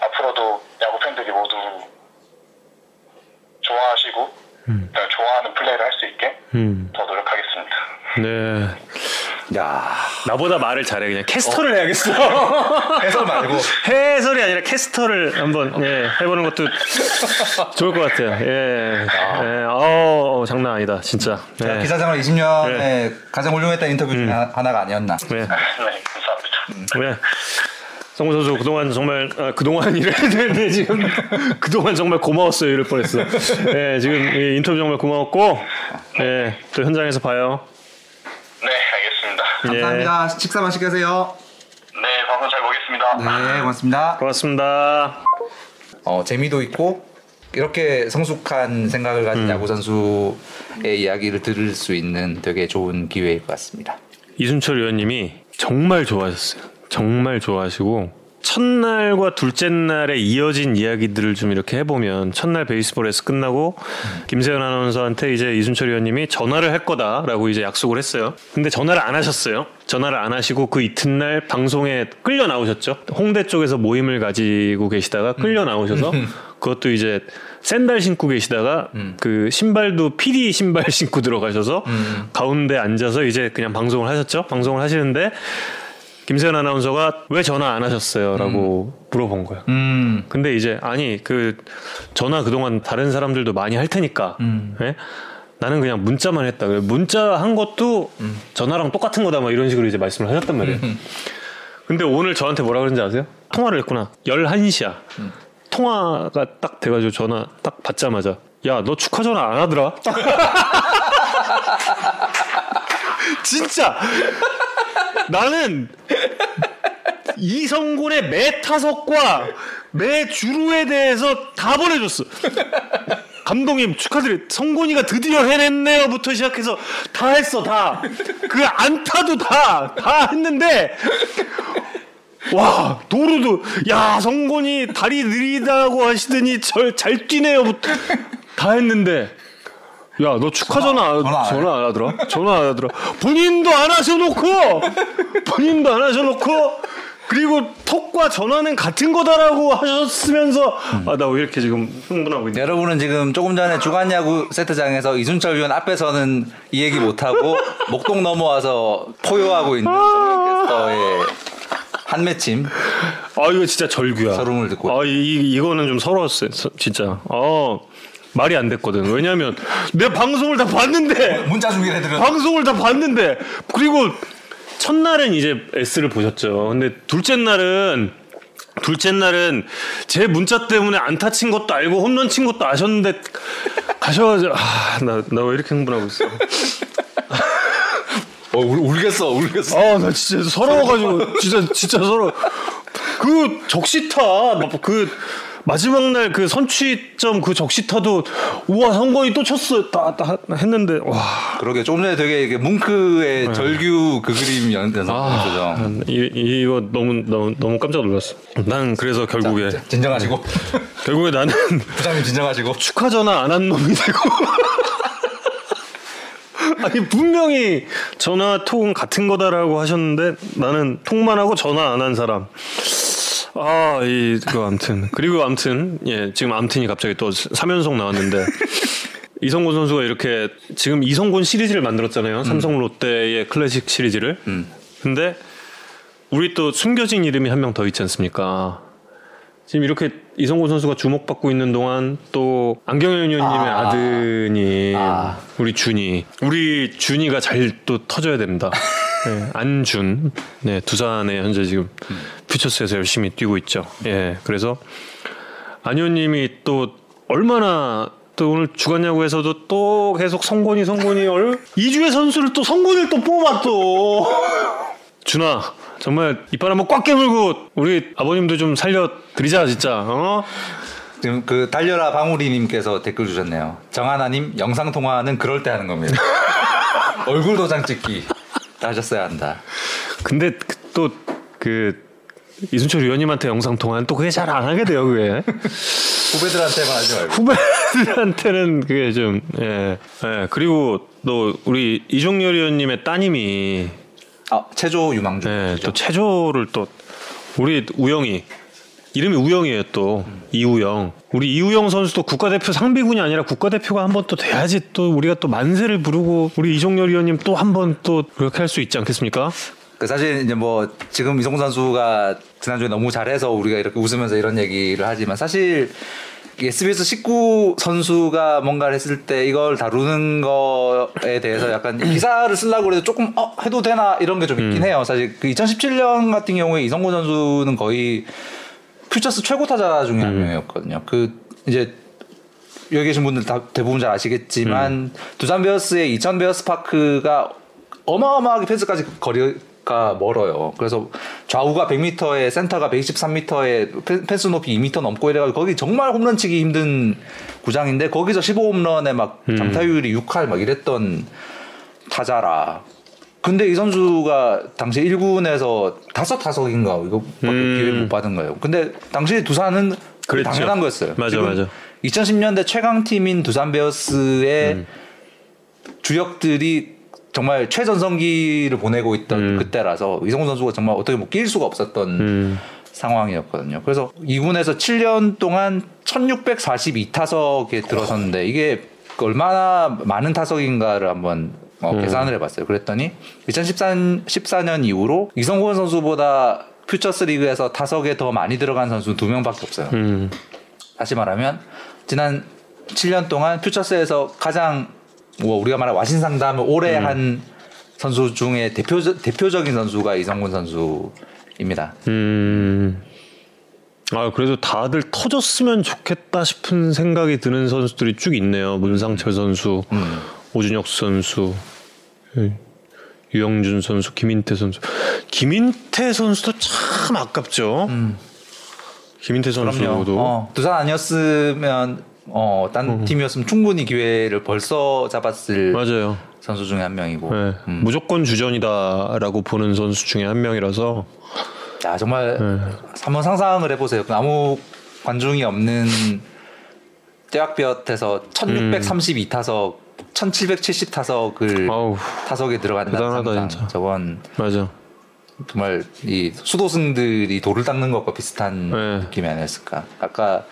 Speaker 4: 앞으로도 야구 팬들이 모두 좋아하시고 네, 좋아하는 플레이를 할 수 있게
Speaker 3: 음.
Speaker 4: 더 노력하겠습니다.
Speaker 3: 네.
Speaker 2: 야
Speaker 3: 나보다 말을 잘해 그냥 캐스터를 해야겠어.
Speaker 2: 해설 말고
Speaker 3: 해설이 아니라 캐스터를 한번 예, 해보는 것도 좋을 것 같아요. 예, 예, 어, 어, 장난 아니다 진짜.
Speaker 2: 제가
Speaker 3: 예.
Speaker 2: 기자 생활 20년에 가장 훌륭했던 인터뷰 중에 하- 하나가 아니었나.
Speaker 3: 네.
Speaker 4: 네, 감사합니다.
Speaker 3: 네. 성우 선수 그동안 정말 아, 그동안 이래 되는데 지금 그동안 정말 고마웠어요 이럴 뻔했어. 예, 지금 이 인터뷰 정말 고마웠고 예, 또 현장에서 봐요.
Speaker 4: 네, 알겠습니다.
Speaker 3: 예.
Speaker 2: 감사합니다. 식사 맛있게 하세요.
Speaker 4: 네, 방송 잘 보겠습니다.
Speaker 2: 네, 고맙습니다.
Speaker 3: 고맙습니다.
Speaker 2: 어, 재미도 있고 이렇게 성숙한 생각을 가진 야구 선수의 이야기를 들을 수 있는 되게 좋은 기회일 것 같습니다.
Speaker 3: 이순철 의원님이 정말 좋아하셨어요. 정말 좋아하시고 첫날과 둘째 날에 이어진 이야기들을 좀 이렇게 해보면 첫날 베이스볼에서 끝나고 김세현 아나운서한테 이제 이순철 의원님이 전화를 할 거다라고 이제 약속을 했어요. 근데 전화를 안 하셨어요. 전화를 안 하시고 그 이튿날 방송에 끌려 나오셨죠. 홍대 쪽에서 모임을 가지고 계시다가 끌려 나오셔서 그것도 이제 샌들 신고 계시다가 그 신발도 PD 신발 신고 들어가셔서 가운데 앉아서 이제 그냥 방송을 하셨죠. 방송을 하시는데 김세현 아나운서가 왜 전화 안 하셨어요?라고 물어본 거예요.
Speaker 2: 음,
Speaker 3: 근데 이제 아니 그 전화 그동안 다른 사람들도 많이 할 테니까 예? 나는 그냥 문자만 했다. 그래, 문자 한 것도 전화랑 똑같은 거다 막 이런 식으로 이제 말씀을 하셨단 말이에요. 근데 오늘 저한테 뭐라 그런지 아세요? 통화를 했구나. 11시야. 통화가 딱 돼가지고 전화 딱 받자마자 야 너 축하 전화 안 하더라. 진짜 나는 이성군의 매 타석과 매 주루에 대해서 다 보내줬어. 감독님 축하드려. 성곤이가 드디어 해냈네요부터 시작해서 다 했어 다. 그 안타도 다 다 했는데 와 도루도. 야 성곤이 다리 느리다고 하시더니 절 잘 뛰네요부터 다 했는데. 야 너 축하 전화 안-
Speaker 2: 전화 안
Speaker 3: 전화 안 하더라? 전화 안 하더라? 본인도 안 하셔놓고! 본인도 안 하셔놓고! 그리고 톡과 전화는 같은 거다라고 하셨으면서 아나 왜 이렇게 지금 흥분하고 있냐.
Speaker 2: 여러분은 지금 조금 전에 주간 야구 세트장에서 이순철 위원 앞에서는 이 얘기 못 하고 목동 넘어와서 포효하고 있는 성현 캐스터의 한 맺힘
Speaker 3: 아 이거 진짜 절규야.
Speaker 2: 서름을 듣고.
Speaker 3: 아 이, 이거는 좀 서러웠어요. 서- 진짜. 어 말이 안 됐거든. 왜냐면 내 방송을 다 봤는데
Speaker 2: 문자 준비를 해드려.
Speaker 3: 방송을 다 봤는데 그리고 첫날은 이제 S를 보셨죠. 근데 둘째 날은 둘째 날은 제 문자 때문에 안타 친 것도 알고 홈런 친 것도 아셨는데 가셔가지고 아나 나 왜 이렇게 흥분하고 있어.
Speaker 2: 어, 울, 울겠어, 울겠어.
Speaker 3: 아, 나 진짜 서러워가지고, 진짜, 진짜 서러워. 그 적시타, 막 그, 마지막 날 그 선취점 그 적시타도 우와 성건이 또 쳤어 다, 다 했는데 와
Speaker 2: 그러게 조금 전에 되게 뭉크의 절규 그 그림 연- 연상
Speaker 3: 아,
Speaker 2: 표정.
Speaker 3: 이, 이거 너무 너무 너무 깜짝 놀랐어. 난 그래서 결국에
Speaker 2: 진정하시고
Speaker 3: 결국에 나는
Speaker 2: 부장님 진정하시고
Speaker 3: 축하 전화 안 한 놈이 되고. 아니 분명히 전화 통 같은 거다라고 하셨는데 나는 통만 하고 전화 안 한 사람. 아, 이거 아무튼 그리고 아무튼 예 지금 아무튼이 갑자기 또 3연속 나왔는데 이성곤 선수가 이렇게 지금 이성곤 시리즈를 만들었잖아요. 삼성 롯데의 클래식 시리즈를. 근데 우리 또 숨겨진 이름이 한 명 더 있지 않습니까? 지금 이렇게 이성곤 선수가 주목받고 있는 동안 또 안경현 의원님의
Speaker 2: 아.
Speaker 3: 아. 드님
Speaker 2: 아.
Speaker 3: 우리 준이 우리 준이가 잘 또 터져야 됩니다. 네, 안준 네 두산에 현재 지금 퓨처스에서 열심히 뛰고 있죠. 예 그래서 안 의원님이 또 얼마나 또 오늘 주간 야구에서도 또 계속 성곤이 성곤이 얼 이주의 선수를 또 성곤을 또 뽑아 또 준아 정말 이빨 한번 꽉 깨물고 우리 아버님도 좀 살려드리자 진짜 어
Speaker 2: 지금 그 달려라 방울이님께서 댓글 주셨네요. 정하나님 영상 통화는 그럴 때 하는 겁니다. 얼굴 도장 찍기 하셨어야 한다.
Speaker 3: 근데 또 그 이순철 위원님한테 영상 통화는 또 그게 잘 안 하게 돼요 그게
Speaker 2: 후배들한테만 하지 말고.
Speaker 3: 후배들한테는 그게 좀 예. 예. 그리고 또 우리 이종열 위원님의 따님이
Speaker 2: 아 체조 유망주.
Speaker 3: 예, 또 체조를 또 우리 우영이 이름이 우영이에요 또 이우영 우리 이우영 선수도 국가대표 상비군이 아니라 국가대표가 한 번 또 돼야지 또 우리가 또 만세를 부르고 우리 이종열 위원님 또 한 번 또 그렇게 할 수 있지 않겠습니까?
Speaker 2: 그 사실 이제 뭐 지금 이성훈 선수가 지난주에 너무 잘해서 우리가 이렇게 웃으면서 이런 얘기를 하지만 사실 SBS 19 선수가 뭔가를 했을 때 이걸 다루는 거에 대해서 약간 기사를 쓰려고 해도 조금 어 해도 되나 이런 게 좀 있긴 해요. 사실 그 2017년 같은 경우에 이성곤 선수는 거의 퓨처스 최고 타자 중에 한 명이었거든요. 그 이제 여기 계신 분들 다 대부분 잘 아시겠지만 두산 베어스의 이천 베어스 파크가 어마어마하게 펜스까지 거리 가 멀어요. 그래서 좌우가 100m에 센터가 123m에 펜스 높이 2m 넘고 이래가지고 거기 정말 홈런 치기 힘든 구장인데 거기서 15홈런에 막 장타율이 6할 막 이랬던 타자라. 근데 이 선수가 당시 1군에서 다섯 타석인가 이거밖에
Speaker 3: 음.
Speaker 2: 기회 못 받은 거예요. 근데 당시 두산은
Speaker 3: 그랬죠.
Speaker 2: 당연한 거였어요.
Speaker 3: 맞아, 맞아.
Speaker 2: 2010년대 최강 팀인 두산 베어스의
Speaker 3: 음.
Speaker 2: 주역들이 정말 최전성기를 보내고 있던
Speaker 3: 음.
Speaker 2: 그때라서 이성훈 선수가 정말 어떻게 뭐 낄 수가 없었던
Speaker 3: 음.
Speaker 2: 상황이었거든요. 그래서 2군에서 7년 동안 1642타석에 들어섰는데 이게 얼마나 많은 타석인가를 한번 어,
Speaker 3: 음.
Speaker 2: 계산을 해봤어요. 그랬더니 2014년 14년 이후로 이성곤 선수보다 퓨처스 리그에서 타석에 더 많이 들어간 선수 두 명밖에 없어요.
Speaker 3: 음.
Speaker 2: 다시 말하면 지난 7년 동안 퓨처스에서 가장 뭐 우리가 말하는 와신상 다음에 오래 한 선수 중에 대표 대표적인 선수가 이성곤 선수입니다.
Speaker 3: 음. 아 그래도 다들 터졌으면 좋겠다 싶은 생각이 드는 선수들이 쭉 있네요. 문상철 선수,
Speaker 2: 음.
Speaker 3: 오준혁 선수, 예, 유영준 선수, 김인태 선수. 김인태 선수도 참 아깝죠. 김인태
Speaker 2: 그럼요.
Speaker 3: 선수도
Speaker 2: 어, 두산 아니었으면 어, 딴 팀이었으면 충분히 기회를 벌써 잡았을
Speaker 3: 맞아요.
Speaker 2: 선수 중에 한 명이고.
Speaker 3: 예,
Speaker 2: 음.
Speaker 3: 무조건 주전이다라고 보는 선수 중에 한 명이라서
Speaker 2: 야 정말
Speaker 3: 네.
Speaker 2: 한번 상상을 해보세요. 그 아무 관중이 없는 떼약볕에서 1632 타석, 1770 타석을
Speaker 3: 아우
Speaker 2: 타석에 들어간다는 상상.
Speaker 3: 진짜.
Speaker 2: 저건
Speaker 3: 맞아.
Speaker 2: 정말 이 수도승들이 돌을 닦는 것과 비슷한
Speaker 3: 네.
Speaker 2: 느낌이 아니었을까. 아까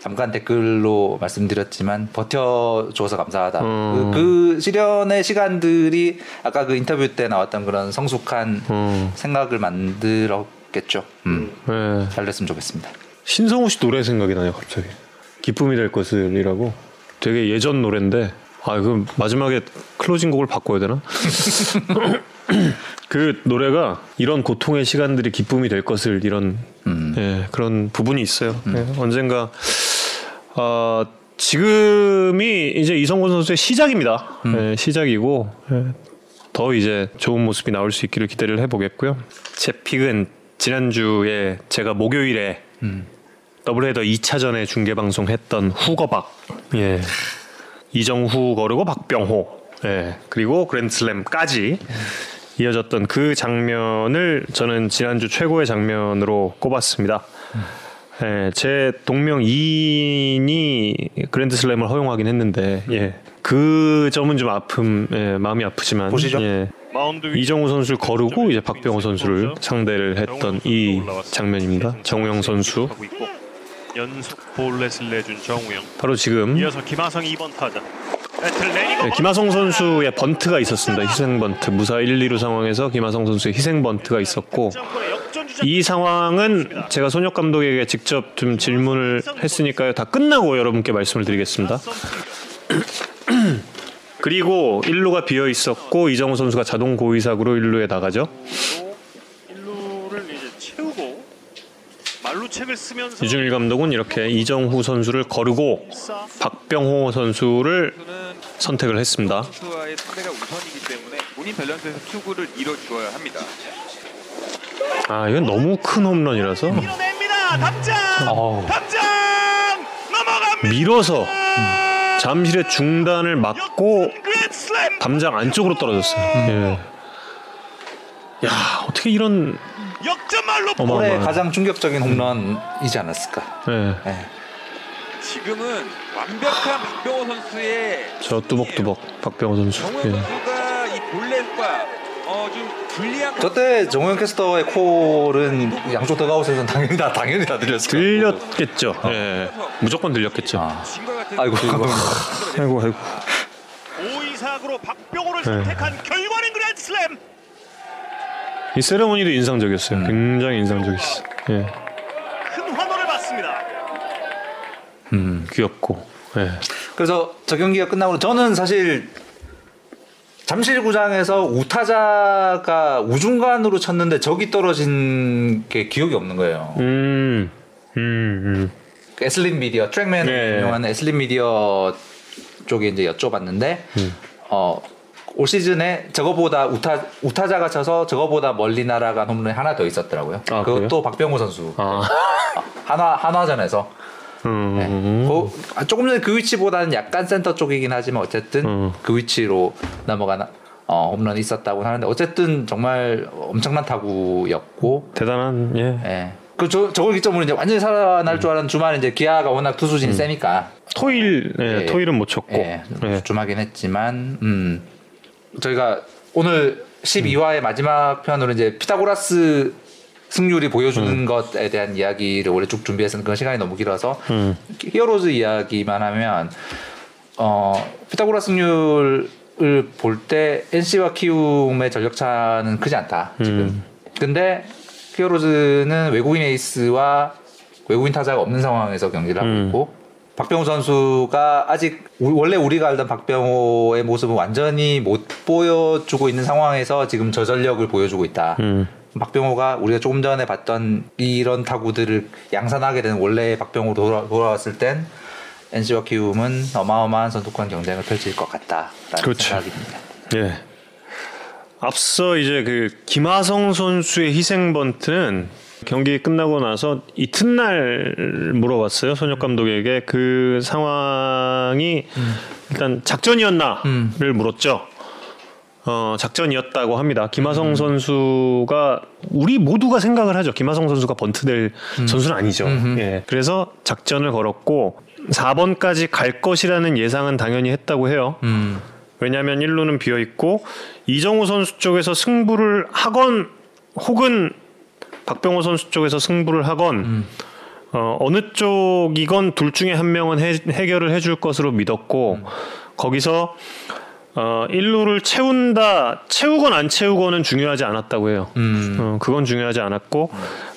Speaker 2: 잠깐 댓글로 말씀드렸지만 버텨줘서 감사하다.
Speaker 3: 음.
Speaker 2: 그, 그 시련의 시간들이 아까 그 인터뷰 때 나왔던 그런 성숙한
Speaker 3: 음.
Speaker 2: 생각을 만들었겠죠. 음.
Speaker 3: 예.
Speaker 2: 잘 됐으면 좋겠습니다.
Speaker 3: 신성우 씨 노래 생각이 나요 갑자기 기쁨이 될 것을이라고 되게 예전 노래인데 아 그럼 마지막에 클로징 곡을 바꿔야 되나 그 노래가 이런 고통의 시간들이 기쁨이 될 것을 이런
Speaker 2: 음.
Speaker 3: 예, 그런 부분이 있어요 예, 언젠가 아 지금이 이제 이성곤 선수의 시작입니다 예, 시작이고 예, 더 이제 좋은 모습이 나올 수 있기를 기대를 해보겠고요 제 픽은 지난주에 제가 목요일에
Speaker 2: 음.
Speaker 3: 더블헤더 2차전에 중계 방송했던 후거박 예. 이정후 거르고 박병호 예. 그리고 그랜드슬램까지 이어졌던 그 장면을 저는 지난주 최고의 장면으로 꼽았습니다. 예, 제 동명 이인이 그랜드슬램을 허용하긴 했는데 예. 그 점은 좀 아픔 예, 마음이 아프지만
Speaker 2: 보시죠.
Speaker 3: 예. 이정우 선수를 거르고 이제 박병호 선수를 상대를 했던 이 장면입니다. 정우영 선수
Speaker 5: 연속 볼넷을 내준 정우영.
Speaker 3: 바로 지금
Speaker 5: 이어서 김하성 2번 타자.
Speaker 3: 네, 김하성 선수의 번트가 있었습니다. 희생 번트 무사 1, 2루 상황에서 김하성 선수의 희생 번트가 있었고 이 상황은 제가 손혁 감독에게 직접 좀 질문을 했으니까요. 다 끝나고 여러분께 말씀을 드리겠습니다. 그리고 1루가 비어 있었고 이정우 선수가 자동 고의사구로 1루에 나가죠.
Speaker 5: 1루를 이제 채우고 말루책을 쓰면서
Speaker 3: 유중일 감독은 이렇게 이정후 선수를 거르고 박병호 선수를 선택을 했습니다.
Speaker 6: 선수와의 상대가 우선이기 때문에 본인 밸런스에서 투구를 이뤄주어야 합니다.
Speaker 3: 아 이건 너무 큰 홈런이라서
Speaker 5: 밀어냅니다. 담장.
Speaker 2: 어우.
Speaker 5: 담장 넘어갑니다.
Speaker 3: 밀어서 잠실의 중단을 막고 담장 안쪽으로 떨어졌어요. 예. 야 어떻게 이런
Speaker 5: 역전 말로
Speaker 3: 어마-
Speaker 2: 올해
Speaker 3: 어마어마한-
Speaker 2: 가장 충격적인 홈런이지 않았을까.
Speaker 3: 예.
Speaker 2: 예.
Speaker 6: 지금은 완벽한 박병호 선수의
Speaker 3: 저 뚜벅뚜벅 박병호 선수.
Speaker 6: 정우
Speaker 3: 예.
Speaker 6: 선수가 이 볼넷과 어, 좀 불리한
Speaker 2: 저때 정우영 캐스터의 콜은 양쪽 더가웃에서는 당연히 다 당연히 다 들렸을 거예요.
Speaker 3: 들렸겠죠. 예. 무조건 들렸겠죠.
Speaker 2: 아.
Speaker 6: 같은
Speaker 2: 아이고.
Speaker 3: 아이고 아이고.
Speaker 5: 오이사구로 박병호를
Speaker 3: 네.
Speaker 5: 선택한 결과는 그랜드슬램.
Speaker 3: 이 세레모니도 인상적이었어요. 굉장히 인상적이었어. 예.
Speaker 5: 큰 환호를 받습니다.
Speaker 3: 음, 귀엽고. 예.
Speaker 2: 그래서 저 경기가 끝나고 저는 사실 잠실구장에서 우타자가 우중간으로 쳤는데 적이 떨어진 게 기억이 없는 거예요.
Speaker 3: 음. 음. 음.
Speaker 2: 그 애슬릿 미디어 트랙맨
Speaker 3: 네.
Speaker 2: 유명한 애슬릿 미디어 쪽에 이제 여쭤봤는데
Speaker 3: 음.
Speaker 2: 어. 올 시즌에 저거보다 우타 우타자가 쳐서 저거보다 멀리 날아간 홈런이 하나 더 있었더라고요.
Speaker 3: 아,
Speaker 2: 그것도
Speaker 3: 그래요?
Speaker 2: 박병호 선수
Speaker 3: 아.
Speaker 2: 한화 한화전에서
Speaker 3: 음.
Speaker 2: 네.
Speaker 3: 음.
Speaker 2: 그- 아, 조금 전에 그 위치보다는 약간 센터 쪽이긴 하지만 어쨌든
Speaker 3: 음.
Speaker 2: 그 위치로 넘어간 어, 홈런이 있었다고 하는데 어쨌든 정말 엄청난 타구였고
Speaker 3: 대단한 예.
Speaker 2: 예. 그 저, 저걸 기점으로 이제 완전히 살아날 줄 알았는 주말에 이제 기아가 워낙 투수진이 세니까
Speaker 3: 토일 예,
Speaker 2: 예.
Speaker 3: 토일은 못 쳤고.
Speaker 2: 예,
Speaker 3: 예.
Speaker 2: 좀 하긴 했지만 음. 저희가 오늘 12화의 마지막 편으로 이제 피타고라스 승률이 보여주는 것에 대한 이야기를 원래 쭉 준비했었는데 그 시간이 너무 길어서
Speaker 3: 음.
Speaker 2: 히어로즈 이야기만 하면 어 피타고라스 승률을 볼 때 NC와 키움의 전력차는 크지 않다 지금.
Speaker 3: 음.
Speaker 2: 근데 히어로즈는 외국인 에이스와 외국인 타자가 없는 상황에서 경기를 하고
Speaker 3: 음.
Speaker 2: 있고 박병호 선수가 아직 우- 원래 우리가 알던 박병호의 모습은 완전히 못 보여주고 있는 상황에서 지금 저 전력을 보여주고 있다.
Speaker 3: 음.
Speaker 2: 박병호가 우리가 조금 전에 봤던 이런 타구들을 양산하게 되는 원래 박병호로 돌아, 돌아왔을 땐 NC와 키움은 어마어마한 선두권 경쟁을 펼칠 것 같다라는
Speaker 3: 그렇죠.
Speaker 2: 생각이 듭니다.
Speaker 3: 예. 앞서 이제 그 김하성 선수의 희생 번트는 경기 끝나고 나서 이튿날 물어봤어요 손혁 감독에게 그 상황이 일단 작전이었나를 물었죠. 어 작전이었다고 합니다. 김하성 선수가 우리 모두가 생각을 하죠. 김하성 선수가 번트될 선수는 아니죠. 예. 그래서 작전을 걸었고 4번까지 갈 것이라는 예상은 당연히 했다고 해요.
Speaker 2: 음.
Speaker 3: 왜냐하면 1루는 비어 있고 이정우 선수 쪽에서 승부를 하건 혹은 박병호 선수 쪽에서 승부를 하건 어, 어느 쪽이건 둘 중에 한 명은 해, 해결을 해줄 것으로 믿었고 거기서 어, 1루를 채운다 채우건 안 채우건은 중요하지 않았다고 해요.
Speaker 2: 음.
Speaker 3: 어, 그건 중요하지 않았고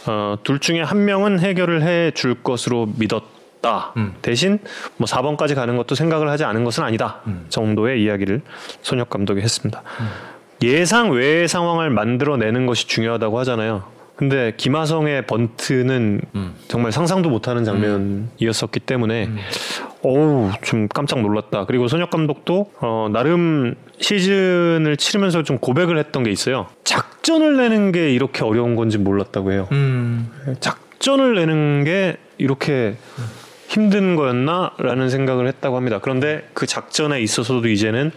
Speaker 3: 어, 둘 중에 한 명은 해결을 해 줄 것으로 믿었다.
Speaker 2: 음.
Speaker 3: 대신 뭐 4번까지 가는 것도 생각을 하지 않은 것은 아니다 정도의 이야기를 손혁 감독이 했습니다. 예상 외의 상황을 만들어내는 것이 중요하다고 하잖아요. 근데 김하성의 번트는 정말 상상도 못하는 장면이었었기 때문에 어우 좀 깜짝 놀랐다. 그리고 손혁 감독도 어, 나름 시즌을 치르면서 좀 고백을 했던 게 있어요. 작전을 내는 게 이렇게 어려운 건지 몰랐다고 해요.
Speaker 2: 음.
Speaker 3: 작전을 내는 게 이렇게 힘든 거였나라는 생각을 했다고 합니다. 그런데 그 작전에 있어서도 이제는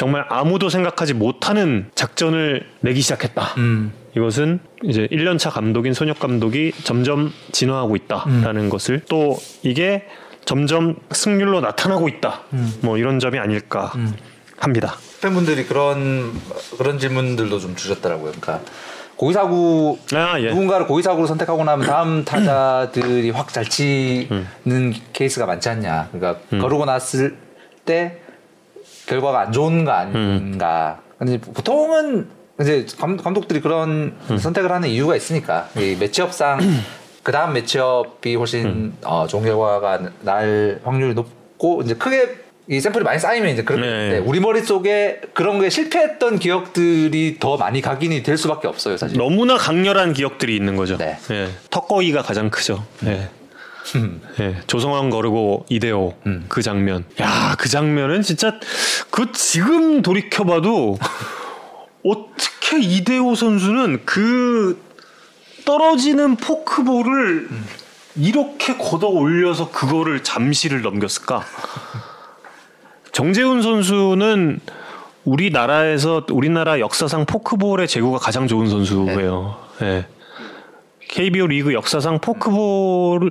Speaker 3: 정말 아무도 생각하지 못하는 작전을 내기 시작했다.
Speaker 2: 음.
Speaker 3: 이것은 이제 1년차 감독인 손혁 감독이 점점 진화하고 있다라는 것을 또 이게 점점 승률로 나타나고 있다. 뭐 이런 점이 아닐까 합니다.
Speaker 2: 팬분들이 그런 그런 질문들도 좀 주셨더라고요. 그러니까 고의사구
Speaker 3: 아, 예.
Speaker 2: 누군가를 고의사구로 선택하고 나면 다음 타자들이 확 잘 치는
Speaker 3: 음.
Speaker 2: 케이스가 많지 않냐. 그러니까 거르고 났을 때 결과가 안 좋은 거 아닌가.
Speaker 3: 음.
Speaker 2: 근데 보통은 이제 감, 감독들이 그런
Speaker 3: 음.
Speaker 2: 선택을 하는 이유가 있으니까 이 매치업상 그 다음 매치업이 훨씬
Speaker 3: 음.
Speaker 2: 어, 좋은 결과가 날 확률이 높고 이제 크게 이 샘플이 많이 쌓이면 이제 그렇게
Speaker 3: 네.
Speaker 2: 되는데 우리 머릿속에 그런 게 실패했던 기억들이 더 많이 각인이 될 수밖에 없어요, 사실.
Speaker 3: 너무나 강렬한 기억들이 있는 거죠.
Speaker 2: 네.
Speaker 3: 예. 턱거기가 가장 크죠. 예. 예. 조성환 거르고 이대호
Speaker 2: 음.
Speaker 3: 그 장면. 야, 그 장면은 진짜 그 지금 돌이켜봐도 어떻게 이대호 선수는 그 떨어지는 포크볼을 이렇게 걷어 올려서 그거를 잠시를 넘겼을까? 정재훈 선수는 우리나라에서 우리나라 역사상 포크볼의 재구가 가장 좋은 선수예요. 예. KBO 리그 역사상 포크볼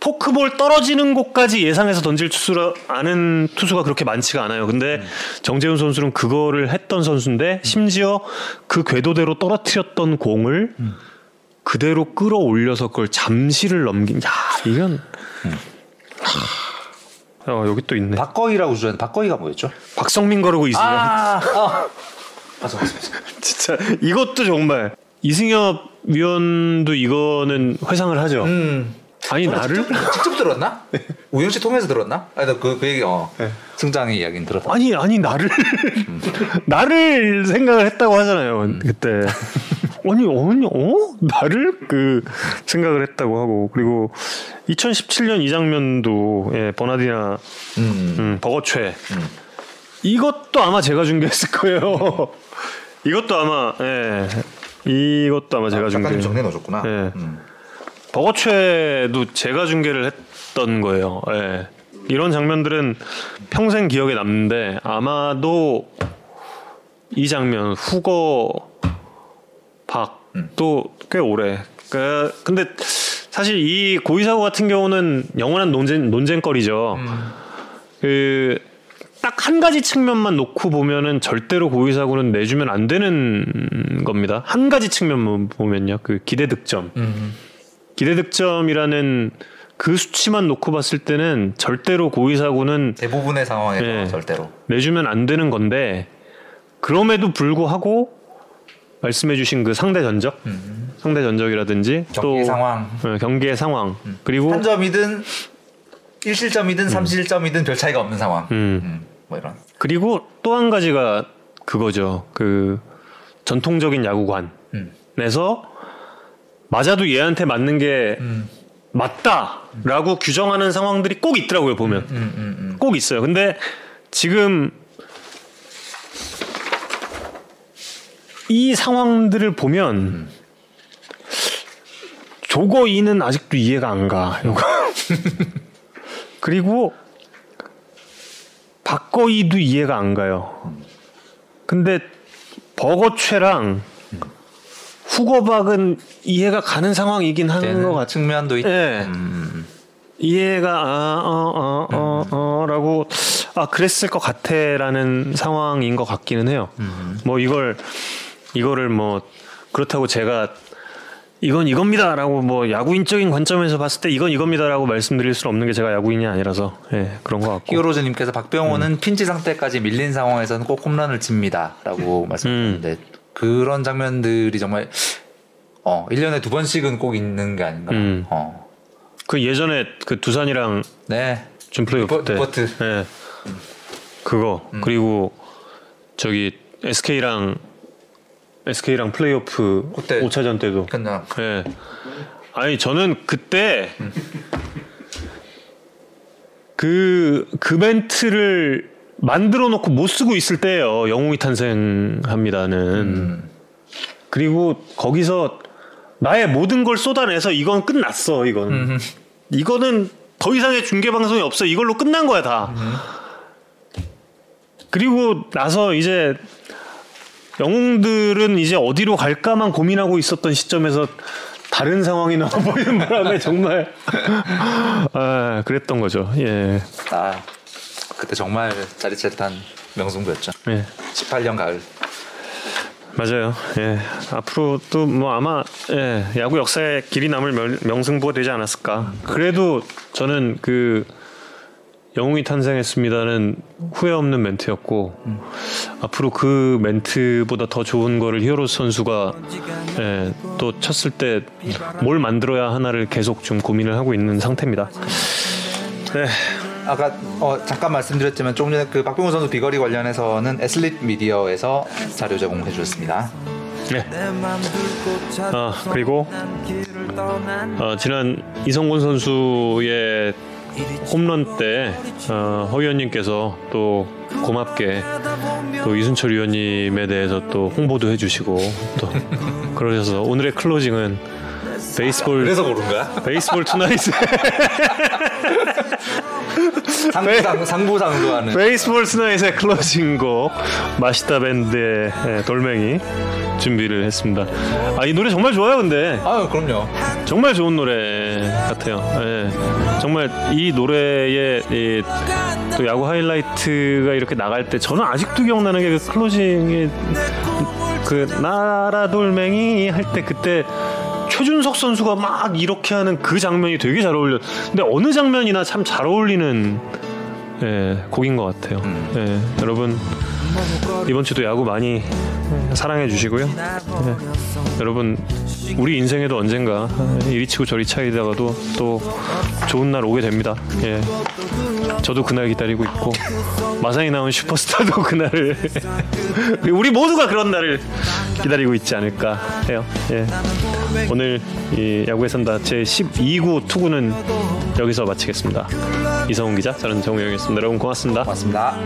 Speaker 3: 포크볼 떨어지는 곳까지 예상해서 던질 투수라 아는 투수가 그렇게 많지가 않아요. 근데 정재훈 선수는 그거를 했던 선수인데 심지어 그 궤도대로 떨어뜨렸던 공을 그대로 끌어올려서 그걸 잠시를 넘긴. 야 이건. 하, 어, 여기 또 있네.
Speaker 2: 박거희라고 주셨는데 박거희가 뭐였죠?
Speaker 3: 박성민 거르고 이승엽.
Speaker 2: 아, 어. 맞아, 맞아, 맞아.
Speaker 3: 진짜 이것도 정말 이승엽 위원도 이거는 회상을 하죠.
Speaker 2: 음.
Speaker 3: 아니
Speaker 2: 저는
Speaker 3: 나를
Speaker 2: 직접, 직접 들었나? 우영 씨 통해서 들었나? 아니, 나그 그 얘기, 어.
Speaker 3: 네.
Speaker 2: 승장의 이야기는 들었다.
Speaker 3: 아니 아니 나를 나를 생각을 했다고 하잖아요 그때 아니 아니 어 나를 그 생각을 했다고 하고 그리고 2017년 이 장면도 예 버나디나
Speaker 2: 음.
Speaker 3: 음, 버거최 이것도 아마 제가 중계했을 거예요 이것도 아마 예 이것도 아마 제가 중계
Speaker 2: 작가님 정리해 놓으셨구나.
Speaker 3: 네.
Speaker 2: 음.
Speaker 3: 버거최도 제가 중계를 했던 거예요. 예. 이런 장면들은 평생 기억에 남는데 아마도 이 장면 후거 박도 꽤 오래. 그 근데 사실 이 고의사고 같은 경우는 영원한 논쟁 논쟁거리죠. 그 딱 한 가지 측면만 놓고 보면은 절대로 고의사고는 내주면 안 되는 겁니다. 한 가지 측면만 보면요. 그 기대 득점.
Speaker 2: 음.
Speaker 3: 기대 득점이라는 그 수치만 놓고 봤을 때는 절대로 고의 사고는
Speaker 2: 대부분의 상황에서
Speaker 3: 네.
Speaker 2: 절대로.
Speaker 3: 내주면 안 되는 건데 그럼에도 불구하고 말씀해주신 그 상대 전적, 상대 전적이라든지
Speaker 2: 음. 경기
Speaker 3: 또
Speaker 2: 상황.
Speaker 3: 어, 경기의 상황 그리고
Speaker 2: 한 점이든 1실점이든 3실점이든 별 차이가 없는 상황.
Speaker 3: 음.
Speaker 2: 음. 뭐 이런.
Speaker 3: 그리고 또 한 가지가 그거죠. 그 전통적인 야구관에서
Speaker 2: 음.
Speaker 3: 맞아도 얘한테 맞는 게
Speaker 2: 음.
Speaker 3: 맞다라고 규정하는 상황들이 꼭 있더라고요 보면.
Speaker 2: 음, 음, 음.
Speaker 3: 꼭 있어요. 근데 지금 이 상황들을 보면 조거 이는 아직도 이해가 안 가. 그리고 박거이도 이해가 안 가요. 근데 버거최랑 후거박은 이해가 가는 상황이긴 하는
Speaker 2: 되는
Speaker 3: 것 같아요.
Speaker 2: 측면도 있.
Speaker 3: 예.
Speaker 2: 음.
Speaker 3: 이해가 아어어 어 어 라고 아 그랬을 것 같아라는 상황인 것 같기는 해요. 뭐 이걸 이거를 뭐 그렇다고 제가 이건 이겁니다라고 뭐 야구인적인 관점에서 봤을 때 이건 이겁니다라고 말씀드릴 수는 없는 게 제가 야구인이 아니라서 예 그런 것 같고
Speaker 2: 히어로즈님께서 박병호는
Speaker 3: 음.
Speaker 2: 핀치 상태까지 밀린 상황에서는 꼭 홈런을
Speaker 3: 음.
Speaker 2: 칩니다라고 말씀하셨는데 그런 장면들이 정말 어 1년에 두 번씩은 꼭 있는 게 아닌가.
Speaker 3: 음.
Speaker 2: 어.
Speaker 3: 그 예전에 그 두산이랑
Speaker 2: 네.
Speaker 3: 준 플레이오프
Speaker 2: 리포-
Speaker 3: 때
Speaker 2: 리포트.
Speaker 3: 예. 그거 그리고 저기 SK랑 SK랑 플레이오프
Speaker 2: 그때
Speaker 3: 5차전 때도
Speaker 2: 그냥
Speaker 3: 예. 아니 저는 그때 그, 그 멘트를 만들어 놓고 못 쓰고 있을 때예요. 영웅이 탄생합니다는.
Speaker 2: 음.
Speaker 3: 그리고 거기서 나의 모든 걸 쏟아내서 이건 끝났어. 이건.
Speaker 2: 음.
Speaker 3: 이거는 더 이상의 중계 방송이 없어. 이걸로 끝난 거야 다. 그리고 나서 이제 영웅들은 이제 어디로 갈까만 고민하고 있었던 시점에서 다른 상황이 나와버리는 바람에 정말 아 그랬던 거죠. 예.
Speaker 2: 아 그때 정말 짜릿짜릿한 명승부였죠.
Speaker 3: 예.
Speaker 2: 18년 가을.
Speaker 3: 맞아요. 예. 앞으로 또 뭐 아마 예, 야구 역사에 길이 남을 명, 명승부가 되지 않았을까. 그래도 저는 그 영웅이 탄생했습니다는 후회 없는 멘트였고 앞으로 그 멘트보다 더 좋은 거를 히어로스 선수가 예, 또 쳤을 때 뭘 만들어야 하나를 계속 좀 고민을 하고 있는 상태입니다. 네.
Speaker 2: 아까 어, 잠깐 말씀드렸지만 조금 전에 그 박병호 선수 비거리 관련해서는 에슬릿 미디어에서 자료 제공해 주셨습니다.
Speaker 3: 네. 아 그리고 어, 지난 이성곤 선수의 홈런 때 어, 허 의원님께서 또 고맙게 또 이순철 위원님에 대해서 또 홍보도 해주시고 또 그러셔서 오늘의 클로징은 베이스볼
Speaker 2: 그래서 고른 거야?
Speaker 3: 베이스볼 투나잇
Speaker 2: 상부상 상부상조하는.
Speaker 3: 베이스볼 투나잇의 클로징 곡 마시다 밴드의 예, 돌멩이 준비를 했습니다. 아 이 노래 정말 좋아요 근데
Speaker 2: 아 그럼요.
Speaker 3: 정말 좋은 노래 같아요. 예. 정말 이 노래의 이, 또 야구 하이라이트가 이렇게 나갈 때 저는 아직도 기억나는 게 그 클로징의 그 나라 돌멩이 할 때 그때 최준석 선수가 막 이렇게 하는 그 장면이 되게 잘 어울려. 근데 어느 장면이나 참 잘 어울리는 예, 곡인 것 같아요. 예, 여러분 이번 주도 야구 많이 사랑해 주시고요. 예, 여러분 우리 인생에도 언젠가 이리 치고 저리 차이다가도 또 좋은 날 오게 됩니다. 예. 저도 그날 기다리고 있고 마상이 나온 슈퍼스타도 그날을 우리 모두가 그런 날을 기다리고 있지 않을까 해요. 예. 오늘 이 야구에 산다 제 12구 투구는 여기서 마치겠습니다. 이성훈 기자, 저는 정우영이었습니다. 여러분 고맙습니다.
Speaker 2: 고맙습니다.